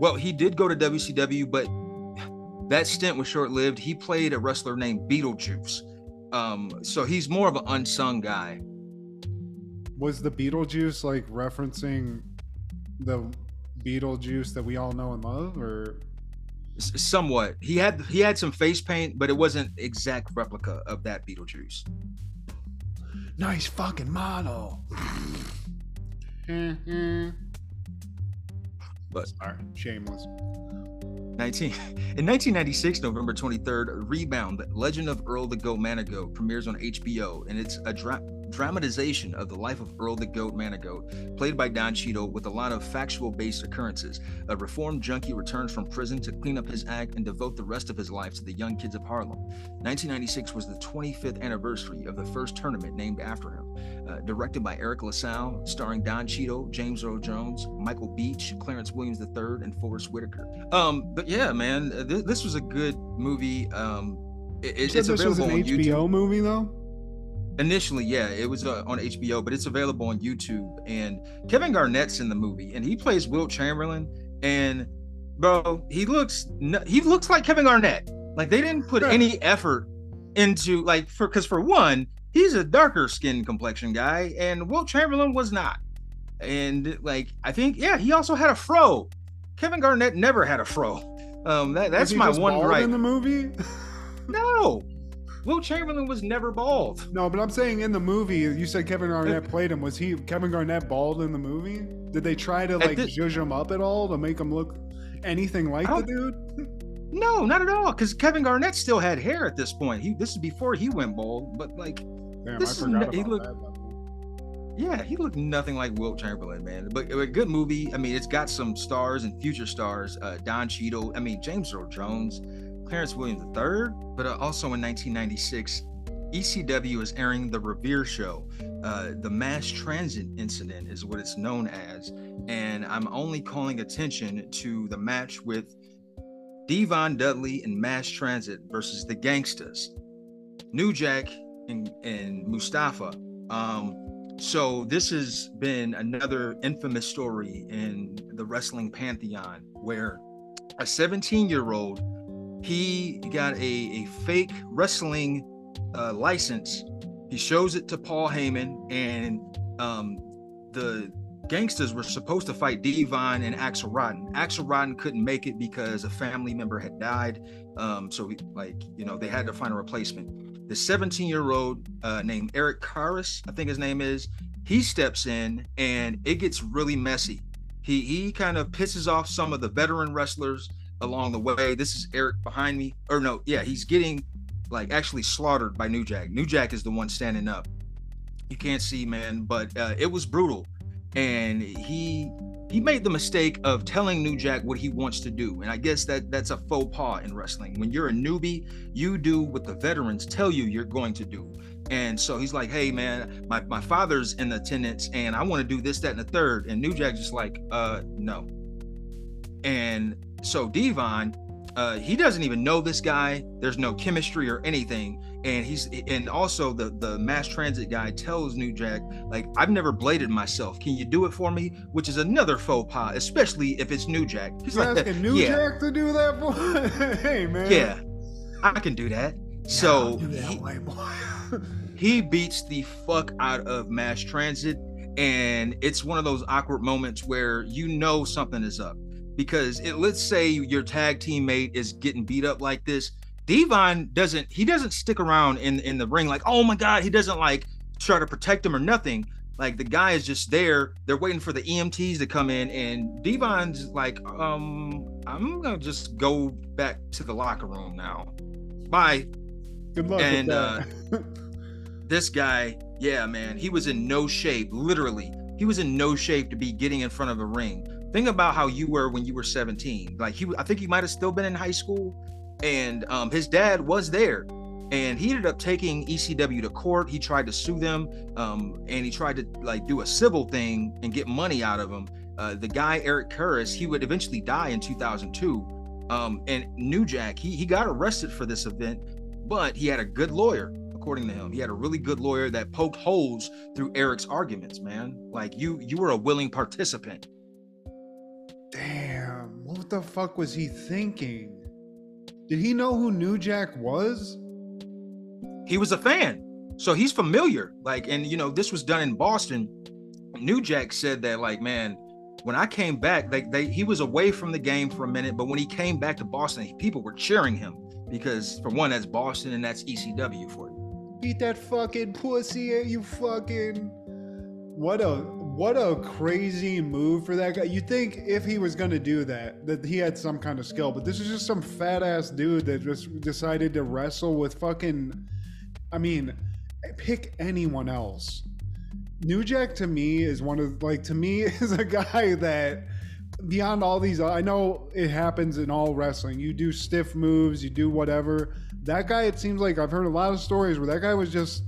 well he did go to WCW but that stint was short-lived. He played a wrestler named Beetlejuice. Um so he's more of an unsung guy. Was the Beetlejuice like referencing the Beetlejuice that we all know and love, or? S- somewhat. He had he had some face paint but it wasn't exact replica of that beetlejuice. Nice fucking model? but Sorry, shameless. 19 in 1996 november 23rd rebound legend of earl the goat manigault premieres on hbo and it's a dra- dramatization of the life of earl the goat manigault played by don cheadle with a lot of factual based occurrences a reformed junkie returns from prison to clean up his act and devote the rest of his life to the young kids of harlem 1996 was the 25th anniversary of the first tournament named after him uh, directed by Eric LaSalle, starring Don Cheadle, James Earl Jones, Michael Beach, Clarence Williams III, and Forest Whitaker. Um, but yeah, man, th- this was a good movie. Um, it, You it- said it's this was an on HBO YouTube. movie though. Initially, yeah, it was uh, on HBO, but it's available on YouTube. And Kevin Garnett's in the movie, and he plays Wilt Chamberlain. And bro, he looks he looks like Kevin Garnett. Like they didn't put any effort into like for because for one, he's a darker skin complexion guy, and Wilt Chamberlain was not. And like I think, yeah, he also had a fro. Kevin Garnett never had a fro. Um, that, that's my one gripe. in the movie. No, Wilt Chamberlain was never bald. No, but I'm saying in the movie, you said Kevin Garnett played him. Was he Kevin Garnett bald in the movie? Did they try to like this- him up at all to make him look anything like the dude? No, not at all. Because Kevin Garnett still had hair at this point. He this is before he went bald, but like, Damn, This is forgot he looked- yeah, he looked nothing like Wilt Chamberlain, man. But a good movie. I mean, it's got some stars and future stars. Uh, Don Cheadle. I mean, James Earl Jones, Clarence Williams III. But uh, also in 1996, ECW is airing the Revere Show. Uh, the mass transit incident is what it's known as, and I'm only calling attention to the match with D-Von Dudley and Mass Transit versus the Gangstas, New Jack and, and Mustafa. Um, so this has been another infamous story in the wrestling pantheon where a 17 year old he got a, a fake wrestling uh, license. He shows it to Paul Heyman, and um, the gangsters were supposed to fight D-Von and Axel Rotten. Axel Rotten couldn't make it because a family member had died. Um, so, he, like, you know, they had to find a replacement. The 17 year old uh, named Eric Karras, I think his name is, he steps in and it gets really messy. He, he kind of pisses off some of the veteran wrestlers along the way. This is Eric behind me. Or no, yeah, he's getting like actually slaughtered by New Jack. New Jack is the one standing up. You can't see, man, but uh, it was brutal and he he made the mistake of telling New Jack what he wants to do. And I guess that that's a faux pas in wrestling. When you're a newbie, you do what the veterans tell you you're going to do. And so he's like, hey man, my, my father's in attendance and I want to do this, that, and the third. And New Jack just like, uh no. And so D-Von, uh, he doesn't even know this guy. There's no chemistry or anything. And he's and also the the mass transit guy tells New Jack like I've never bladed myself. Can you do it for me? Which is another faux pas, especially if it's New Jack. He's like, asking New yeah. Jack to do that for. hey man. Yeah, I can do that. Yeah, so do that he, way, he beats the fuck out of mass transit, and it's one of those awkward moments where you know something is up because it, let's say your tag teammate is getting beat up like this D-Von doesn't he doesn't stick around in in the ring like oh my god he doesn't like try to protect him or nothing. Like the guy is just there they're waiting for the emts to come in and D-Von's like um i'm gonna just go back to the locker room now. Bye. Good luck and uh this guy yeah man he was in no shape literally. He was in no shape to be getting in front of a ring think about how you were when you were 17 like he i think he might have still been in high school and um, his dad was there and he ended up taking ecw to court. He tried to sue them um, and he tried to like do a civil thing and get money out of them. uh, the guy eric Karras, he would eventually die in 2002 um, and new jack he, he got arrested for this event but he had a good lawyer according to him. He had a really good lawyer that poked holes through eric's arguments man. Like you you were a willing participant Damn, what the fuck was he thinking? Did he know who New Jack was? He was a fan. So he's familiar. Like, and you know, this was done in Boston. New Jack said that, like, man, when I came back, they, they he was away from the game for a minute, but when he came back to Boston, people were cheering him because for one, that's Boston and that's ECW for you. Eat that fucking pussy, you fucking what a what a crazy move for that guy. You think if he was going to do that, that he had some kind of skill, but this is just some fat ass dude that just decided to wrestle with fucking. I mean, pick anyone else. New Jack to me is one of like to me is a guy that beyond all these I know it happens in all wrestling. You do stiff moves, you do whatever. That guy it seems like I've heard a lot of stories where that guy was just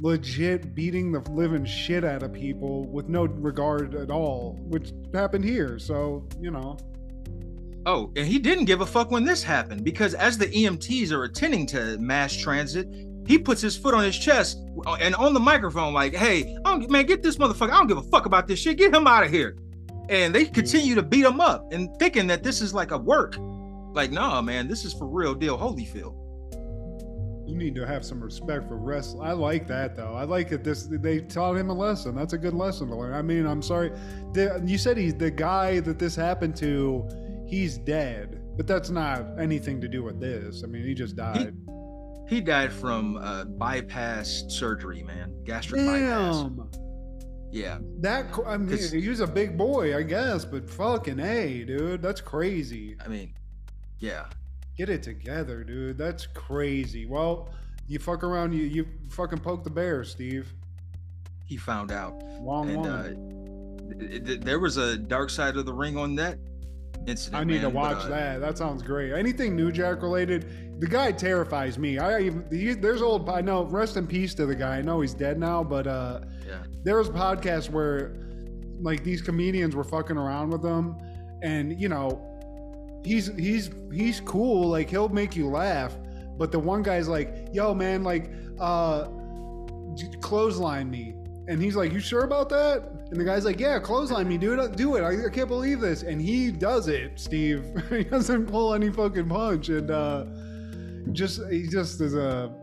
legit beating the living shit out of people with no regard at all, which happened here. So, you know. Oh, and he didn't give a fuck when this happened because as the EMTs are attending to mass transit, he puts his foot on his chest uh, and on the microphone, like, hey, man, get this motherfucker. I don't give a fuck about this shit. Get him out of here. And they continue to beat him up and thinking that this is like a work. Like, nah, man, this is for real deal Holyfield you need to have some respect for wrestling. I like that though. I like that this they taught him a lesson. That's a good lesson to learn. I mean, I'm sorry. The, you said he's the guy that this happened to. He's dead, but that's not anything to do with this. I mean, he just died. He, he died from uh, bypass surgery, man. Gastric Damn. bypass. Yeah. That I mean, he was a big boy, I guess, but fucking a, dude, that's crazy. I mean, yeah, Get it together, dude. That's crazy. Well, you fuck around, you you fucking poke the bear, Steve. He found out. Wrong one. Uh, there was a dark side of the ring on that incident. I need man, to watch but, uh, that. That sounds great. Anything New Jack related, the guy terrifies me. I even he, there's old. I know. Rest in peace to the guy. I know he's dead now, but uh, yeah. there was podcasts where like these comedians were fucking around with them, and you know he's he's he's cool. Like he'll make you laugh. But the one guy's like, "Yo, man, like, uh, clothesline me," and he's like, "You sure about that?" And the guy's like, "Yeah, clothesline me, dude. Do it. I, I can't believe this." And he does it, Steve. he doesn't pull any fucking punch, and uh, just he just is a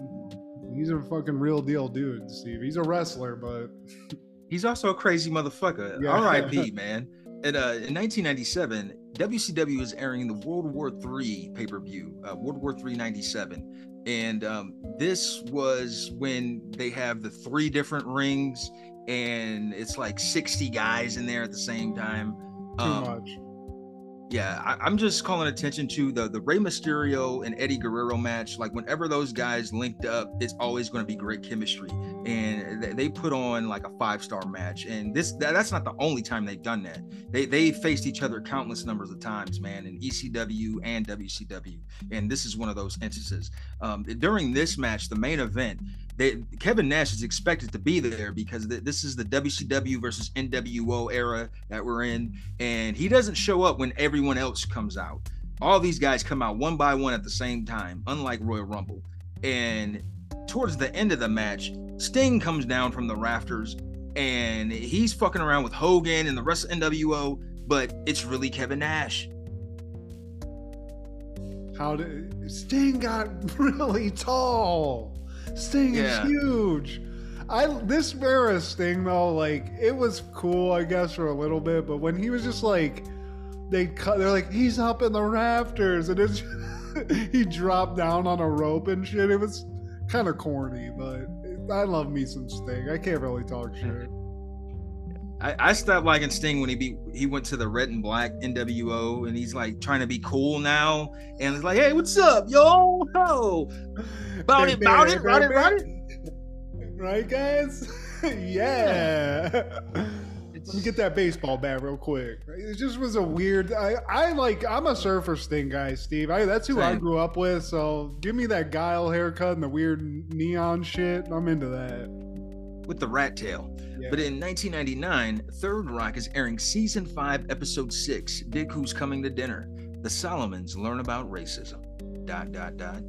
He's a fucking real deal dude, Steve. He's a wrestler, but He's also a crazy motherfucker. Yeah. R.I.P. Man. And uh, in 1997, WCW is airing the World War III pay per view, uh, World War III '97, and um, this was when they have the three different rings, and it's like 60 guys in there at the same time. too Um, much. Yeah, I, I'm just calling attention to the the Rey Mysterio and Eddie Guerrero match. Like whenever those guys linked up, it's always going to be great chemistry, and they, they put on like a five star match. And this that, that's not the only time they've done that. They they faced each other countless numbers of times, man, in ECW and WCW, and this is one of those instances. Um, during this match, the main event, they, Kevin Nash is expected to be there because th- this is the WCW versus NWO era that we're in, and he doesn't show up when everyone else comes out. All these guys come out one by one at the same time, unlike Royal Rumble. And towards the end of the match, Sting comes down from the rafters and he's fucking around with Hogan and the rest of NWO, but it's really Kevin Nash. How did Sting got really tall? Sting Yeah. is huge. I this era Sting though, like it was cool, I guess, for a little bit, but when he was just like they cut they're like, he's up in the rafters and it's he dropped down on a rope and shit. It was kind of corny, but I love me some Sting. I can't really talk shit. I, I stopped liking Sting when he be he went to the red and black NWO and he's like trying to be cool now and it's like, hey, what's up, yo, ho, about it, about it, about it, about it. Right, guys? yeah. Let me get that baseball bat real quick. It just was a weird. I, I like. I'm a surfer Sting guy, Steve. I, that's who I grew up with. So give me that guile haircut and the weird neon shit. I'm into that. With the rat tail. Yeah. But in 1999, Third Rock is airing season five, episode six. Dig who's coming to dinner. The Solomons learn about racism. Dot dot dot.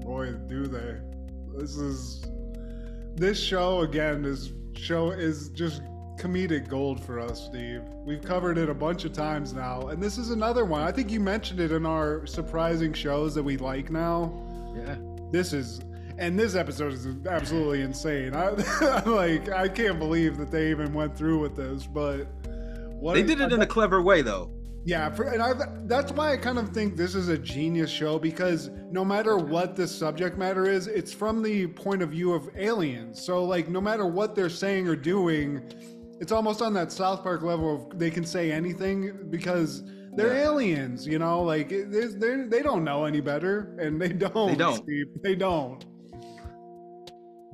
Boy, do they? This is this show again this show is just comedic gold for us, Steve. We've covered it a bunch of times now, and this is another one. I think you mentioned it in our surprising shows that we like now. Yeah. This is and this episode is absolutely insane. I, am like I can't believe that they even went through with this, but what They did it in a clever way, though. yeah, for, and I, that's why I kind of think this is a genius show because no matter what the subject matter is, it's from the point of view of aliens. So, like, no matter what they're saying or doing, it's almost on that South Park level of they can say anything because they're Yeah. aliens, you know? Like, they're, they don't know any better, and they don't. They don't. Steve. They don't.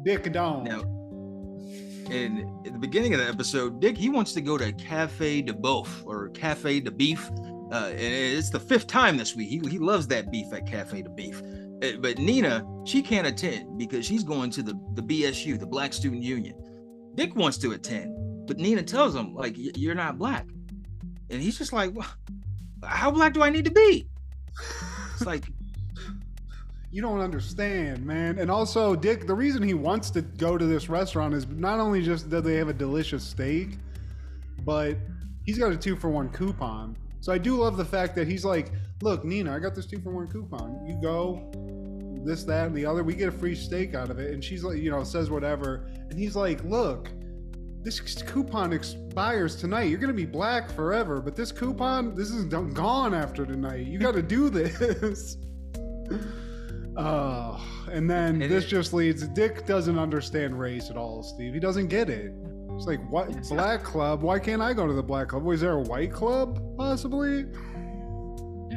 Dick don't. Now, in, in the beginning of the episode, Dick he wants to go to Cafe de Boeuf or Cafe de Beef. Uh, and it's the fifth time this week. He, he loves that beef at Cafe de Beef. Uh, But Nina, she can't attend because she's going to the, the BSU, the Black Student Union. Dick wants to attend, but Nina tells him, like, you're not black. And he's just like, well, how black do I need to be? It's like, You don't understand, man. And also, Dick, the reason he wants to go to this restaurant is not only just that they have a delicious steak, but he's got a two for one coupon. So I do love the fact that he's like, look, Nina, I got this two for one coupon. You go, this, that, and the other. We get a free steak out of it. And she's like, you know, says whatever. And he's like, look, this coupon expires tonight. You're going to be black forever. But this coupon, this is gone after tonight. You got to do this. Oh, and then And this it- just leads. Dick doesn't understand race at all, Steve. He doesn't get it. It's like, what? Yes. Black club? Why can't I go to the black club? Was there a white club, possibly?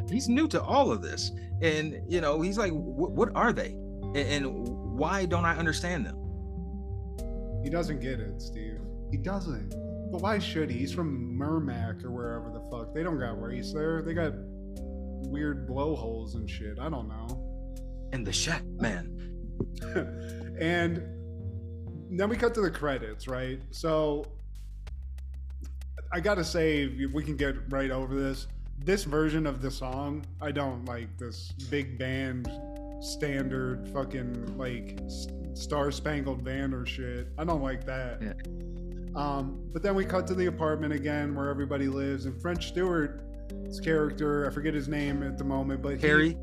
he's new to all of this and you know he's like what, what are they and, and why don't i understand them He doesn't get it, Steve. He doesn't. But why should he? He's from Mermac or wherever the fuck. They don't got race there. They got weird blowholes and shit. I don't know. And the shack man and then we cut to the credits, right? So I gotta say, we can get right over this. This version of the song, I don't like this big band standard fucking like Star Spangled Banner shit. I don't like that. Yeah. Um, but then we cut to the apartment again where everybody lives, and French Stewart's character, I forget his name at the moment, but he- harry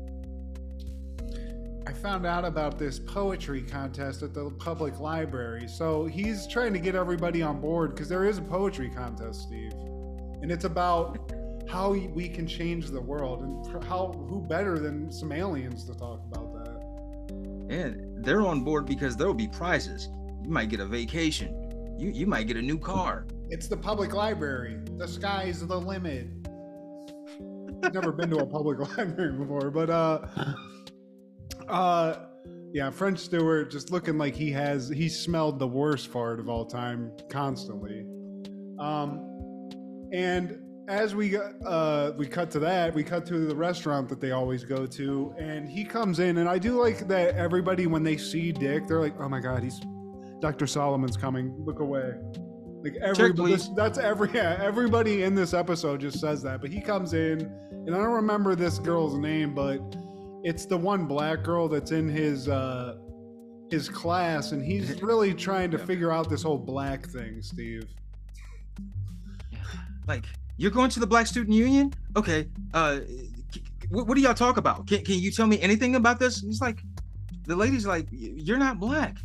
I found out about this poetry contest at the public library. So he's trying to get everybody on board because there is a poetry contest, Steve, and it's about how we can change the world and how who better than some aliens to talk about that. And they're on board because there will be prizes. You might get a vacation. You you might get a new car. It's the public library. The sky's the limit. I've never been to a public library before, but uh, uh, yeah, French Stewart just looking like he has he smelled the worst fart of all time constantly. Um, and as we uh we cut to that, we cut to the restaurant that they always go to, and he comes in, and I do like that everybody when they see Dick, they're like, oh my god, he's Dr. Solomon's coming, look away. Like everybody, please. that's every yeah, everybody in this episode just says that. But he comes in, and I don't remember this girl's name, but it's the one black girl that's in his uh his class, and he's really trying to figure out this whole black thing, Steve. Like, you're going to the Black Student Union? Okay. Uh, what, what do y'all talk about? Can, can you tell me anything about this? He's like, the lady's like, you're not black.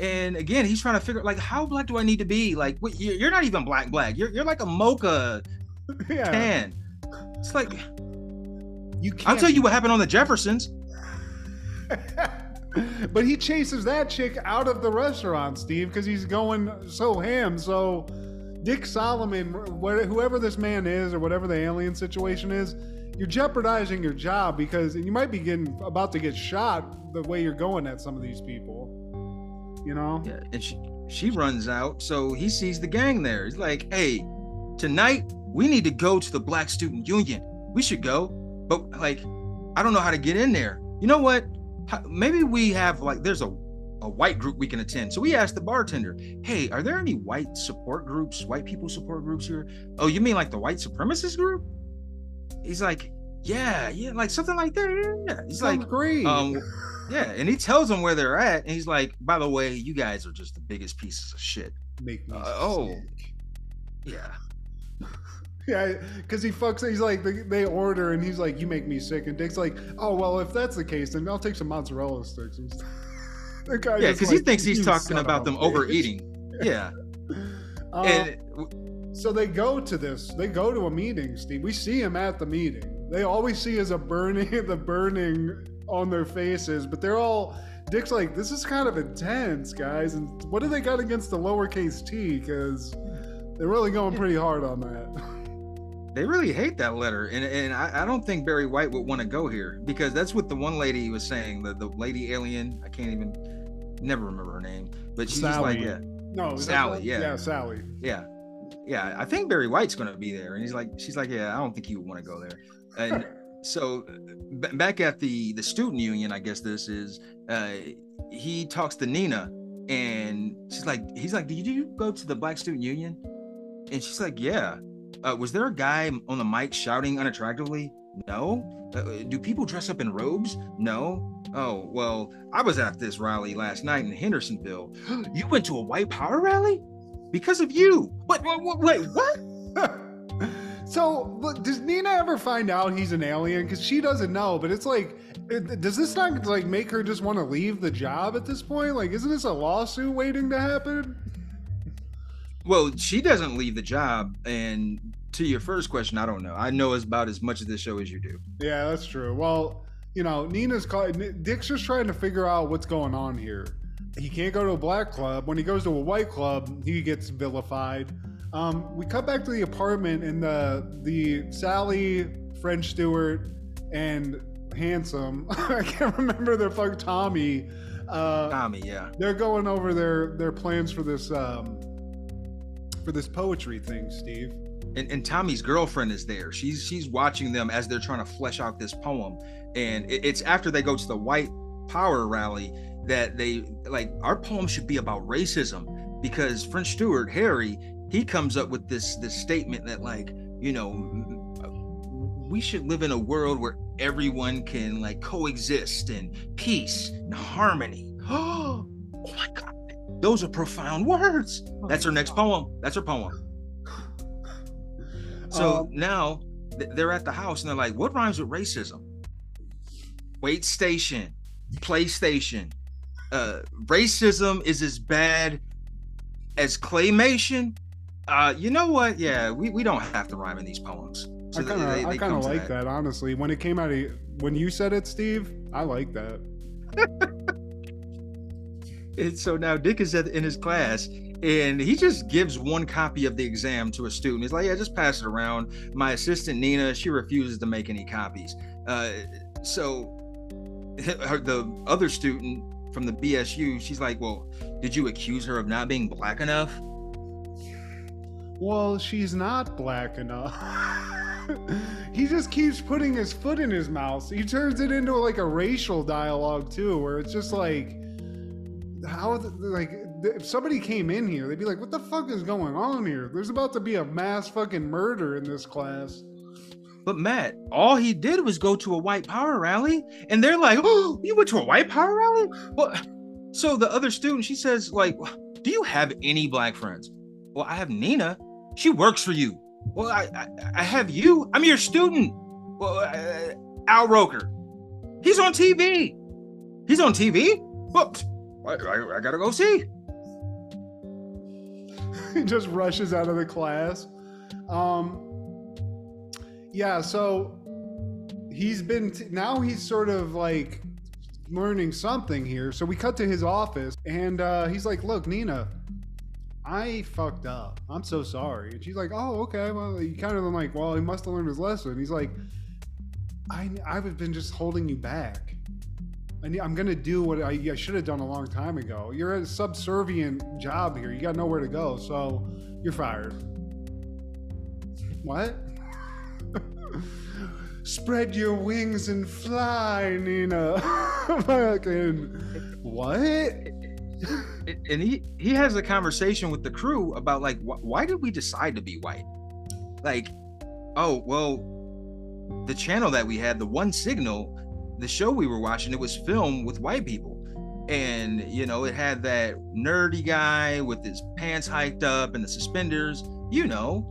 And again, he's trying to figure like, how black do I need to be? Like, what, you're not even black, black. You're, you're like a mocha yeah, tan. It's like, you. I'll tell you what happened on the Jeffersons. but he chases that chick out of the restaurant, Steve, because he's going so ham. So Dick Solomon, whoever this man is, or whatever the alien situation is, you're jeopardizing your job because you might be getting about to get shot the way you're going at some of these people. You know? Yeah, and she she runs out, so he sees the gang there. He's like, "Hey, tonight we need to go to the Black Student Union. We should go, but like, I don't know how to get in there. You know what? Maybe we have like, there's a a white group we can attend. So we asked the bartender, "Hey, are there any white support groups, white people support groups here? Oh, you mean like the white supremacist group?" He's like, "Yeah, yeah, like something like that." Yeah. He's Sounds like, great. um, yeah, and he tells them where they're at, and he's like, "By the way, you guys are just the biggest pieces of shit." Make me uh, oh. Yeah, Yeah, because he fucks. He's like, they, they order, and he's like, "You make me sick." And Dick's like, "Oh well, if that's the case, then I'll take some mozzarella sticks." And stuff. the guy yeah, because he thinks he's talking about them bitch." overeating. Yeah, Uh, and so they go to this. They go to a meeting. Steve, we see him at the meeting. They all we see is a burning, the burning on their faces, but they're all. Dick's like, this is kind of intense, guys. And what do they got against the lowercase t? Because they're really going pretty hard on that. They really hate that letter, and and I, I don't think Barry White would want to go here because that's what the one lady was saying. The the lady alien, I can't even, never remember her name, but she's just like, yeah, No, Sally, yeah. yeah, Sally. yeah, yeah. I think Barry White's gonna be there, and he's like, she's like, yeah, I don't think he would want to go there. And so b- back at the the student union, I guess this is, uh, he talks to Nina, and she's like, he's like, did you go to the Black Student Union? And she's like, yeah. Uh, was there a guy on the mic shouting unattractively? No. Uh, do people dress up in robes? No. Oh well, I was at this rally last night in Hendersonville. you went to a white power rally because of you. What? what wait, what? so, does Nina ever find out he's an alien? Because she doesn't know. But it's like, it- does this not like make her just want to leave the job at this point? Like, isn't this a lawsuit waiting to happen? Well, she doesn't leave the job. And to your first question, I don't know. I know as about as much of this show as you do. Yeah, that's true. Well, you know, Nina's call- Dick's just trying to figure out what's going on here. He can't go to a black club. When he goes to a white club, he gets vilified. Um, we cut back to the apartment, and the the Sally, French Stewart, and handsome. I can't remember their fuck Tommy. Uh, Tommy, yeah. they're going over their their plans for this um, for this poetry thing, Steve. and, and Tommy's girlfriend is there. She's she's watching them as they're trying to flesh out this poem, and it- it's after they go to the white power rally that they like our poem should be about racism because French Stewart Harry he comes up with this this statement that like you know we should live in a world where everyone can like coexist in peace and harmony. Oh my god, those are profound words. That's her next poem. That's her poem. So Um, now th- they're at the house and they're like, what rhymes with racism? Wait station. PlayStation. Uh, racism is as bad as claymation. Uh, you know what? Yeah, we, we don't have to rhyme in these poems. So I kind of they- I they kind come of to like that. honestly. When it came out, of, when you said it, Steve, I like that. And so now Dick is at, in his class and he just gives one copy of the exam to a student. He's like, yeah, just pass it around. My assistant Nina, she refuses to make any copies. Uh, so the other student from the BSU, she's like, well, did you accuse her of not being black enough? Well, she's not black enough. he just keeps putting his foot in his mouth. He turns it into like a racial dialogue too, where it's just like, how, the, like, if somebody came in here, they'd be like, "What the fuck is going on here? There's about to be a mass fucking murder in this class." But Matt, all he did was go to a white power rally, and they're like, "Oh, you went to a white power rally?" Well, so the other student, she says, "Like, do you have any black friends?" Well, I have Nina. She works for you. Well, I I, I have you. I'm your student. Well, uh, Al Roker, he's on TV. He's on TV. Well, I, I, I gotta go see. he just rushes out of the class. Um, yeah, so he's been t- now he's sort of like learning something here. So we cut to his office, and uh, he's like, "Look, Nina, I fucked up. I'm so sorry." And she's like, "Oh, okay." Well, you kind of like, "Well, he must have learned his lesson." He's like, "I I've been just holding you back." Need, I'm gonna do what I, I should have done a long time ago. You're a subservient job here. You got nowhere to go, so you're fired. What? Spread your wings and fly, Nina. Fucking what? and he he has a conversation with the crew about like wh- why did we decide to be white like oh well the channel that we had the one signal the show we were watching it was filmed with white people and you know it had that nerdy guy with his pants hiked up and the suspenders you know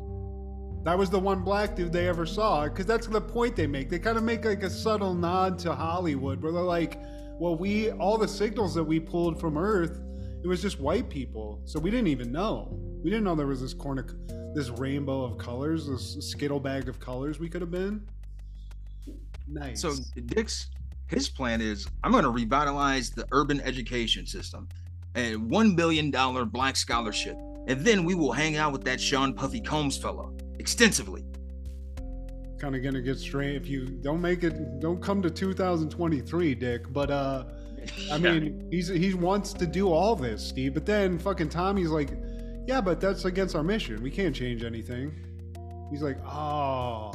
That was the one black dude they ever saw, because that's the point they make. They kind of make like a subtle nod to Hollywood, where they're like, "Well, we all the signals that we pulled from Earth, it was just white people, so we didn't even know. We didn't know there was this corner, this rainbow of colors, this skittle bag of colors we could have been." Nice. so dick's his plan is i'm going to revitalize the urban education system and one billion dollar black scholarship and then we will hang out with that sean puffy combs fellow extensively. Kind of gonna get straight if you don't make it don't come to 2023 dick but uh i mean he's he wants to do all this steve but then fucking tommy's like yeah but that's against our mission we can't change anything. He's like oh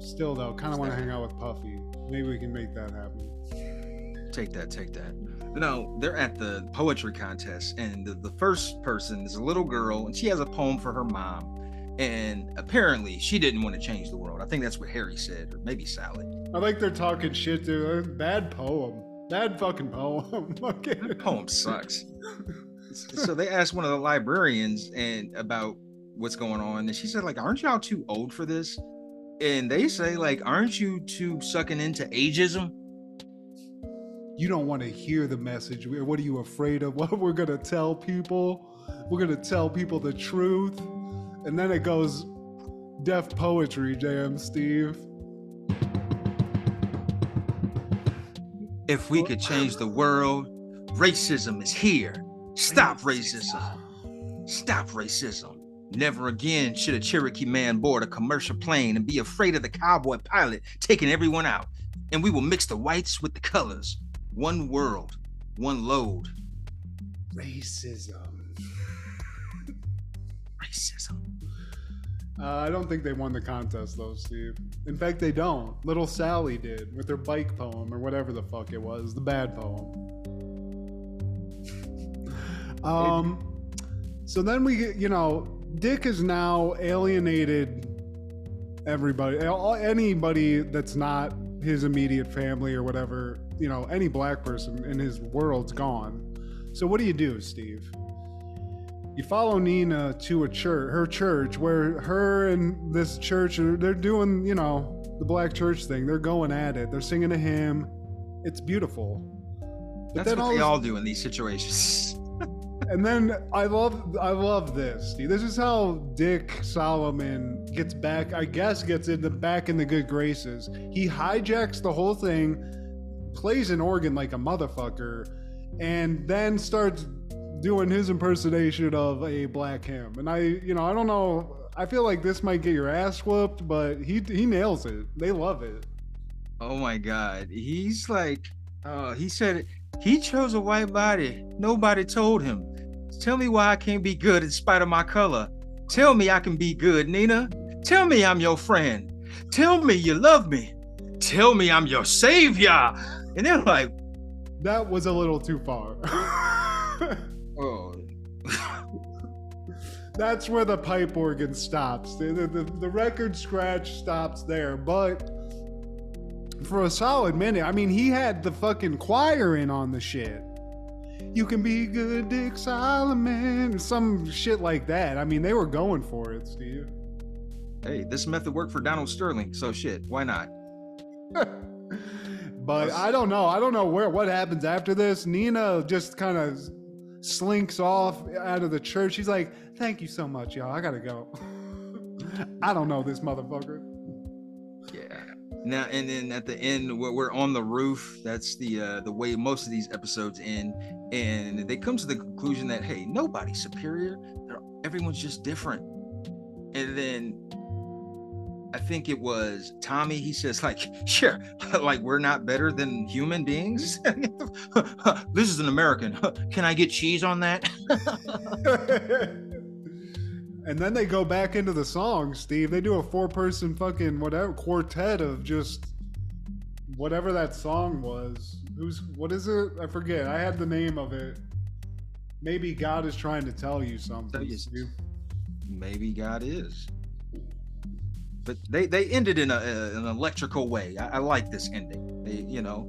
still though kind of want to hang out with puffy maybe we can make that happen. Take that take that. No they're at the poetry contest and the, the first person is a little girl and she has a poem for her mom. And apparently she didn't want to change the world. I think that's what harry said or maybe sally. I like they're talking shit to bad poem. Bad fucking poem. Okay the poem sucks. So they asked one of the librarians and about what's going on and she said like aren't y'all too old for this and they say like aren't you too sucking into ageism you don't want to hear the message. What are you afraid of? What we're going to tell people? We're going to tell people the truth. And then it goes deaf poetry jam, Steve. If we could change the world, racism is here. Stop racism. Stop racism. Never again should a Cherokee man board a commercial plane and be afraid of the cowboy pilot taking everyone out. And we will mix the whites with the colors. One world, one load. Racism. Racism. Uh, I don't think they won the contest though, Steve. In fact, they don't. Little Sally did with her bike poem or whatever the fuck it was, the bad poem. Um, so then we, you know, Dick has now alienated everybody, anybody that's not his immediate family or whatever. You know, any black person in his world's gone. So what do you do, Steve? you follow Nina to a church, her church, where her and this church are they're doing, you know, the black church thing. They're going at it. They're singing a hymn. it's beautiful. But That's what they all all do in these situations. And then I love I love this. This is how Dick Solomon gets back, I guess gets into back in the good graces. He hijacks the whole thing, plays an organ like a motherfucker, and then starts doing his impersonation of a black him. And I you know, I don't know I feel like this might get your ass whooped, but he he nails it. They love it. oh my god. He's like uh he said he chose a white body. Nobody told him. Tell me why I can't be good in spite of my color. Tell me I can be good, Nina. Tell me I'm your friend. Tell me you love me. Tell me I'm your savior. And they're like, That was a little too far. oh, That's where the pipe organ stops. The, the, the, the record scratch stops there. But for a solid minute, I mean, he had the fucking choir in on the shit. You can be good, Dick Solomon. Some shit like that. I mean, they were going for it, Steve. hey, this method worked for Donald Sterling. So shit, why not? But I don't know. I don't know where what happens after this. Nina just kind of slinks off out of the church. She's like, "Thank you so much, y'all. I gotta go." I don't know this motherfucker. Now and then at the end, we're, we're on the roof. That's the uh, the way most of these episodes end, and they come to the conclusion that hey, nobody's superior. They're, everyone's just different. And then I think it was Tommy. He says like, sure, like we're not better than human beings. this is an American. Can I get cheese on that? And then they go back into the song, Steve. They do a four-person fucking whatever quartet of just whatever that song was. Who's what is it? I forget. I had the name of it. Maybe God is trying to tell you something. Steve. maybe God is. But they they ended in a, an electrical way. I, I like this ending. They, you know,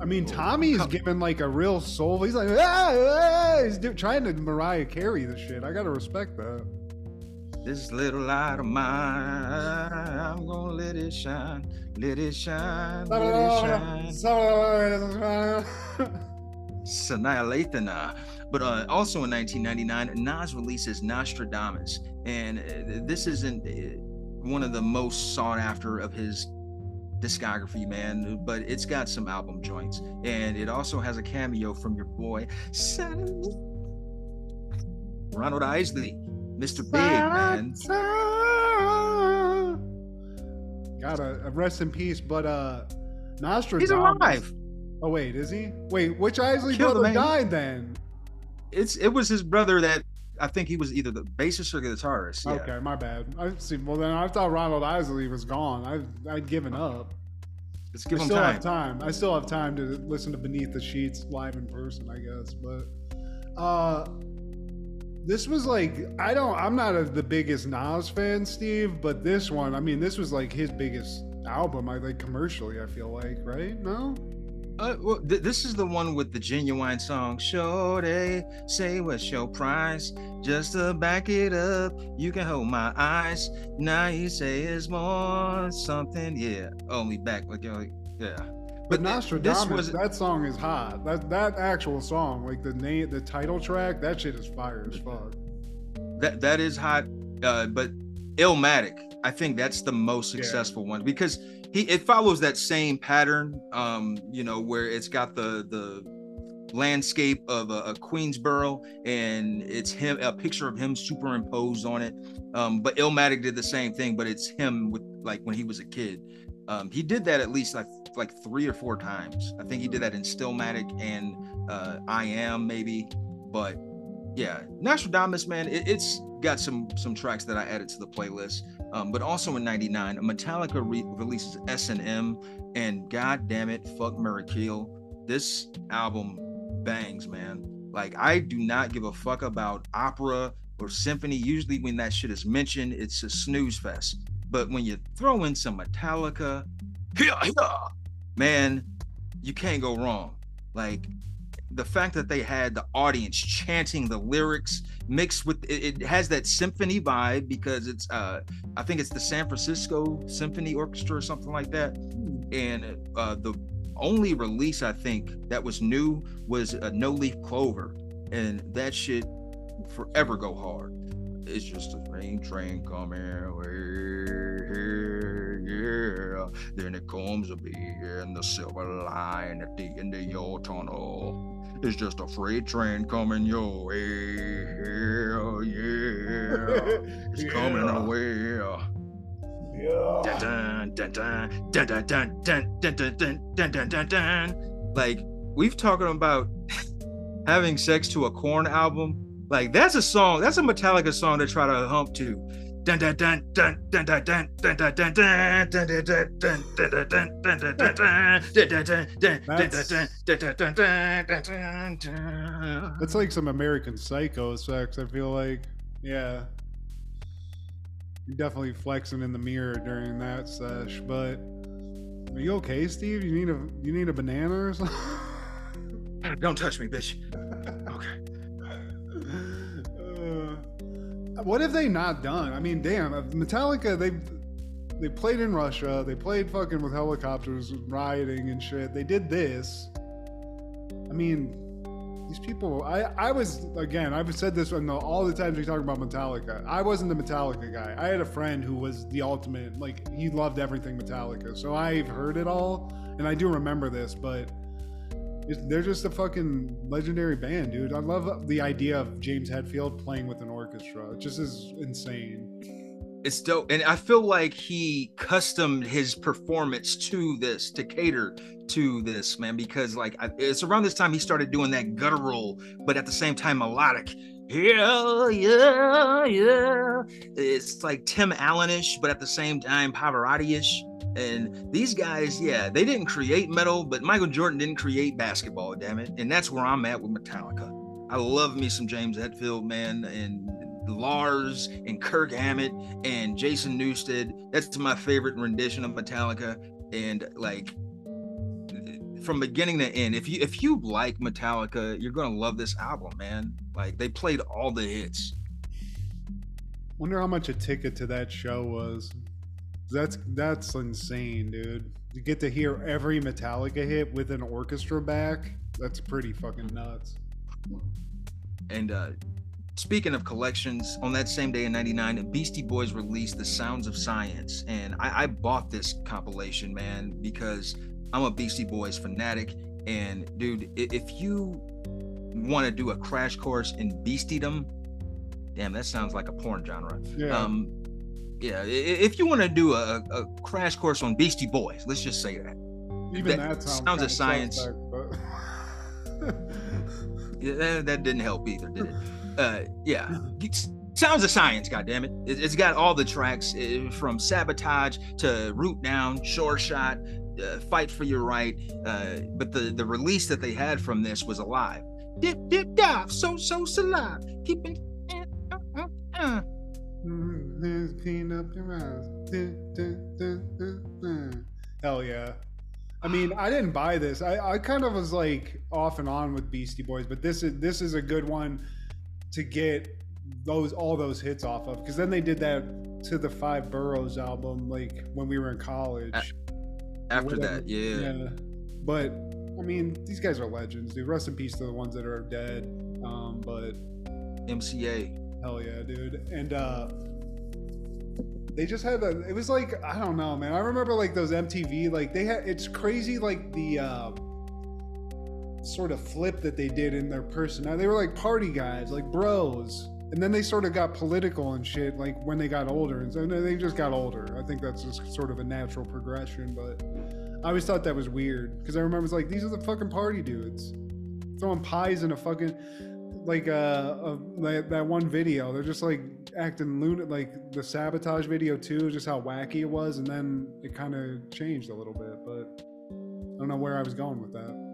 I mean, Oh, Tommy's giving like a real soul. He's like, ah, ah," he's do- trying to Mariah Carey the shit. I gotta respect that. This little light of mine, I'm gonna let it shine, let it shine, let it shine. Sanaa Lathan. But uh, also in 1999, Nas releases Nastradamus, and uh, this isn't uh, one of the most sought after of his discography, man. But it's got some album joints, and it also has a cameo from your boy Ronald Isley, Mr. Big, man. Gotta uh, rest in peace. But uh, Nastradamus. He's alive. Oh wait, is he? Wait, which Isley Killed brother him, died then? It's it was his brother that I think he was either the bassist or the guitarist. Yeah. Okay, my bad. I see. Well, then I thought Ronald Isley was gone. I I'd given up. Let's give I him still time. have time. I still have time to listen to Beneath the Sheets live in person, I guess. But uh this was like I don't I'm not a, the biggest Nas fan, Steve, but this one, I mean, this was like his biggest album, I like commercially, I feel like, right? No? Uh, well, th- this is the one with the genuine song. Show they say what's your price? Just to back it up, you can hold my eyes. Now you say it's more something, yeah. Oh, me back like yo, yeah. But Nastradamus, this was that song is hot. That that actual song, like the name, the title track, that shit is fire as fuck. that that is hot. Uh, but Illmatic, I think that's the most Yeah. successful one because he it follows that same pattern. Um, you know, where it's got the the landscape of a, a Queensboro and it's him a picture of him superimposed on it. Um, but Illmatic did the same thing, but it's him with like when he was a kid. Um, he did that at least like like three or four times. I think he did that in Stillmatic and uh, I Am maybe, but yeah, Nastradamus, man, it, it's got some some tracks that I added to the playlist. Um, but also in '99, Metallica re- releases S and M, and God damn it, fuck Murray Keel. This album bangs, man. Like I do not give a fuck about opera or symphony. Usually, when that shit is mentioned, it's a snooze fest. But when you throw in some Metallica, yeah, yeah, man, you can't go wrong. Like the fact that they had the audience chanting the lyrics mixed with it, it has that symphony vibe because it's uh I think it's the San Francisco Symphony Orchestra or something like that, and uh the only release I think that was new was a No Leaf Clover, and that shit forever go hard. It's just a train train coming here, yeah. Then it comes a be in the silver line at the end of your tunnel. It's just a freight train coming your way, yeah, yeah. It's coming Yeah. away. Yeah. Dun, dun, dun, dun, dun, dun, dun, dun, dun, dun, dun, dun, dun, dun. Like we've talking about having sex to a Korn album. Like that's a song. That's a Metallica song to try to hump to. That's like some American Psycho sex. I feel like, yeah. You're definitely flexing in the mirror during that sesh. But are you okay, Steve? You need a you need a banana or something? Don't touch me, bitch. What have they not done? I mean, damn, uh, Metallica they they played in Russia. They played fucking with helicopters, rioting and shit. They did this. I mean, these people. I I was again. I've said this on the, all the times we talk about Metallica. I wasn't the Metallica guy. I had a friend who was the ultimate. Like he loved everything Metallica. So I've heard it all, and I do remember this, but. They're just a fucking legendary band, dude. I love the idea of James Hetfield playing with an orchestra. It just is insane. it's dope. And i feel like he customed his performance to this to cater to this man because like I, it's around this time he started doing that guttural but at the same time melodic. Yeah yeah yeah. It's like tim allenish but at the same time pavarotti-ish. And these guys yeah they didn't create metal but michael jordan didn't create basketball damn it. And that's where i'm at with metallica. I love me some james hetfield man and Lars and Kirk Hammett and Jason Newsted. That's my favorite rendition of Metallica. And like from beginning to end, if you if you like Metallica, you're gonna love this album, man. Like they played all the hits. Wonder how much a ticket to that show was. That's that's insane, dude. You get to hear every Metallica hit with an orchestra back. That's pretty fucking nuts. And uh speaking of collections, on that same day in 99, Beastie Boys released The Sounds of Science. And I, I bought this compilation, man, because I'm a Beastie Boys fanatic. And dude, if you want to do a crash course in beastiedom, damn, that sounds like a porn genre. Yeah. Um, yeah, if you want to do a, a crash course on Beastie Boys, let's just say that. Even that that, sounds, of science. suspect, but- Yeah, that, that didn't help either, did it? Uh, yeah, Sounds of Science, goddammit. It, it's got all the tracks uh, from Sabotage to Root Down, Sure Shot, uh, Fight for Your Right. Uh, but the, the release that they had from this was Alive. Dip, dip, dive, so, so, alive. Keeping. Uh, Clean up your eyes. Hell yeah. I mean, I didn't buy this. I, I kind of was like off and on with Beastie Boys, but this is this is a good one to get those all those hits off of because then they did that to the Five Boroughs album like when we were in college. After Whatever. that, yeah. Yeah. But I mean, these guys are legends, dude. Rest in peace to the ones that are dead. Um, but MCA. Hell yeah, dude. And uh they just had a it was like I don't know, man. I remember like those MTV like they had it's crazy like the uh sort of flip that they did in their personality. They were like party guys, like bros. And then they sort of got political and shit like when they got older. And so they just got older. I think that's just sort of a natural progression, but I always thought that was weird because I remember it's like these are the fucking party dudes throwing pies in a fucking like uh, uh that, that one video they're just like acting lunatic like the sabotage video too just how wacky it was and then it kind of changed a little bit but i don't know where i was going with that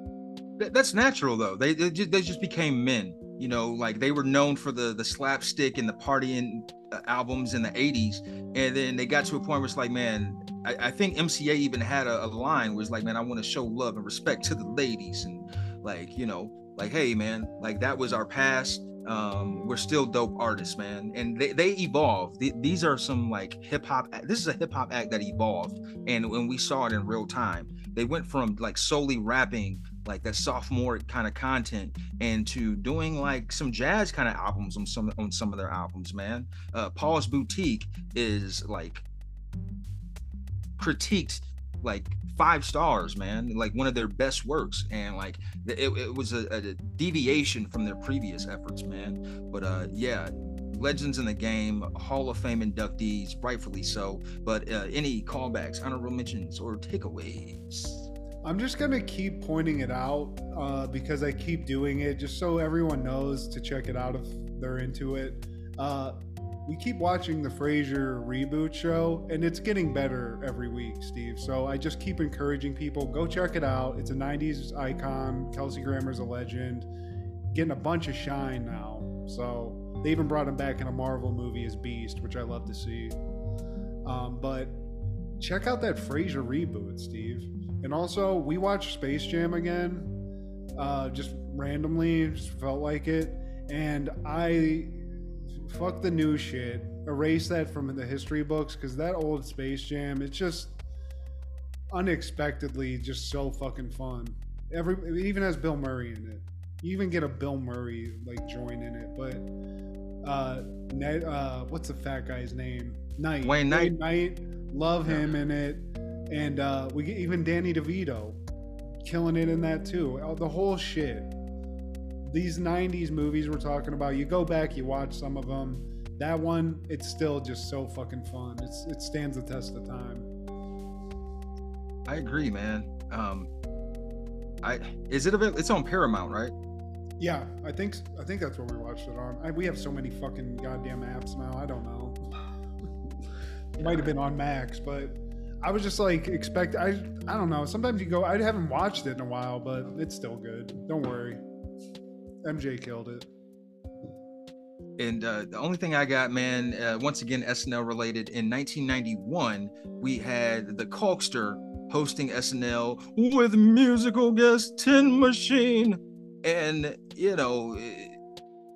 Th- that's natural though. They they just, they just became men. You know, like they were known for the the slapstick and the partying uh, albums in the '80s, and then they got to a point where it's like, man, I, I think MCA even had a, a line where it's like, man, I want to show love and respect to the ladies, and like, you know, like, hey, man, like that was our past. Um, we're still dope artists, man, and they they evolved. Th- these are some like hip hop. This is a hip hop act that evolved, and when we saw it in real time they went from like solely rapping like that sophomore kind of content and to doing like some jazz kind of albums on some on some of their albums man. Uh paul's boutique is like critiqued like five stars man like one of their best works. And like it, it was a, a deviation from their previous efforts man. But uh yeah legends in the game hall of fame inductees rightfully so. But uh, any callbacks honorable mentions or takeaways I'm just gonna keep pointing it out uh, because I keep doing it, just so everyone knows to check it out if they're into it. Uh, we keep watching the Frasier reboot show, and it's getting better every week, Steve. So I just keep encouraging people go check it out. It's a '90s icon. Kelsey Grammer's a legend, getting a bunch of shine now. So they even brought him back in a Marvel movie as Beast, which I love to see. Um, but check out that Frasier reboot, Steve. And also, we watched Space Jam again, uh, just randomly, just felt like it. And I, fuck the new shit, erase that from the history books because that old Space Jam, it's just unexpectedly just so fucking fun. Every it even has Bill Murray in it. You even get a Bill Murray like join in it, but uh, Ned, uh, what's the fat guy's name? Knight. Wayne Knight. Knight. Love him in it, and uh, we get even Danny DeVito killing it in that too. Uh, The whole shit. These '90s movies we're talking about. You go back, you watch some of them. That one, it's still just so fucking fun. It's it stands the test of time. I agree, man. Um, I is it available? It's on Paramount, right? Yeah, I think I think that's what we watched it on. I, we have so many fucking goddamn apps now. I don't know. it might have been on Max, but I was just like expect. I I don't know. Sometimes you go. I haven't watched it in a while, but it's still good. Don't worry. MJ killed it. And uh, the only thing I got, man, uh, once again SNL related. In 1991, we had the Culkster hosting SNL with musical guest Tin Machine, and you know. eh,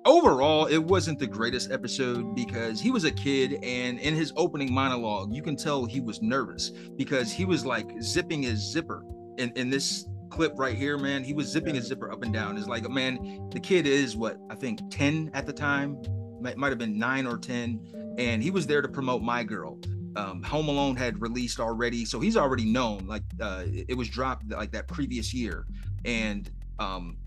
Overall, it wasn't the greatest episode because he was a kid, and in his opening monologue, you can tell he was nervous because he was like zipping his zipper in, in this clip right here, man. He was zipping his zipper up and down. It's like, man, the kid is what I think 10 at the time, might, have been nine or 10, and he was there to promote My Girl. Um, Home Alone had released already, so he's already known. Like uh, it it was dropped like that previous year, and um,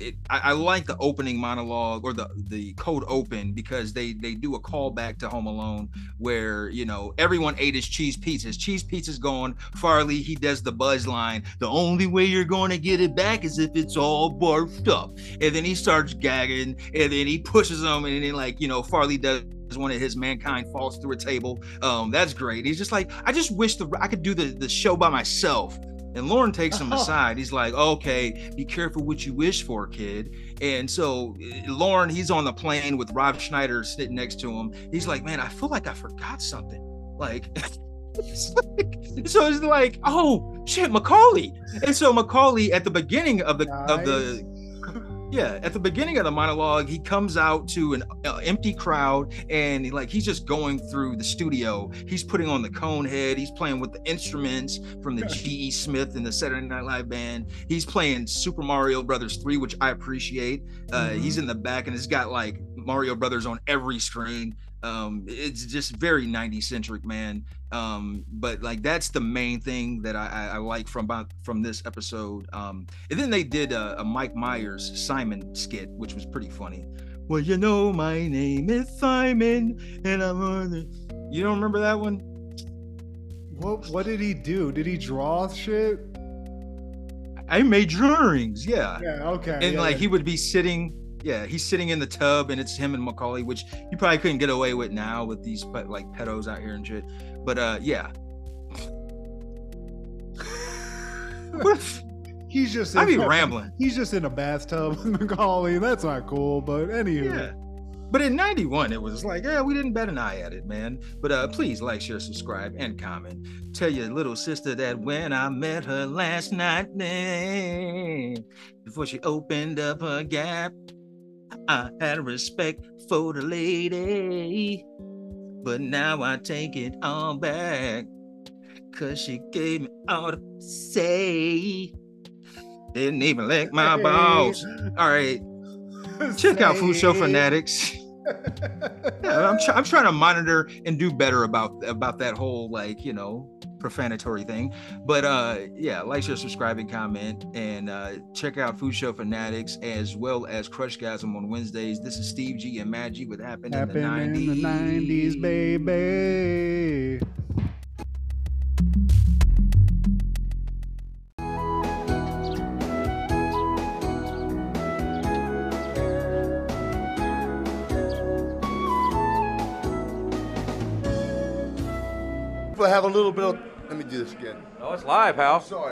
it, I, I like the opening monologue or the the code open because they they do a callback to Home Alone where you know everyone ate his cheese pizzas. Cheese pizza's gone. Farley he does the buzz line. The only way you're going to get it back is if it's all barfed up. And then he starts gagging, and then he pushes them, and then like you know Farley does one of his mankind falls through a table. Um, that's great. He's just like I just wish the I could do the the show by myself. And Lorne takes him aside. He's like, okay, be careful what you wish for, kid. And so eh, Lorne, he's on the plane with Rob Schneider sitting next to him. He's like, man, I feel like I forgot something. Like, it's like- so it's like, oh shit, Macaulay. And so Macaulay at the beginning of the of the yeah, at the beginning of the monologue, he comes out to an uh, empty crowd and like he's just going through the studio. He's putting on the cone head. He's playing with the instruments from the G.E. Smith and the Saturday Night Live band. He's playing Super Mario Brothers 3, which I appreciate. Uh, He's in the back and it's got like Mario Brothers on every screen. Um, it's just very 90 centric, man. Um, but like that's the main thing that I, I, I like from from this episode. Um, and then they did a, a Mike Myers Simon skit, which was pretty funny. Well, you know, my name is Simon, and I'm on the. You don't remember that one? What what did he do? Did he draw shit? I made drawings, yeah. Yeah, okay. and yeah, like yeah. he would be sitting yeah he's sitting in the tub and it's him and macaulay which you probably couldn't get away with now with these like pedos out here and shit but uh yeah he's just I be rambling. He's just in a bathtub with Macaulay. That's not cool, but anywho. yeah but in 91 it was like yeah we didn't bet an eye at it man but uh please like share subscribe and comment tell your little sister that when i met her last night before she opened up her gap i had respect for the lady but now i take it all back Cause she gave me all to say. Didn't even lick my balls. All right. Check out Food Show Fanatics. Yeah, I'm, try- I'm trying to monitor and do better about about that whole like you know profanatory thing. But uh yeah, like, share, subscribe, and comment, and uh check out Food Show Fanatics as well as Crush Crushgasm on Wednesdays. This is Steve G and Maggie with Happen, Happened in the 90s. in the 90s, baby. We'll have a little bit of. Me do this again. No, it's live, Hal. Sorry.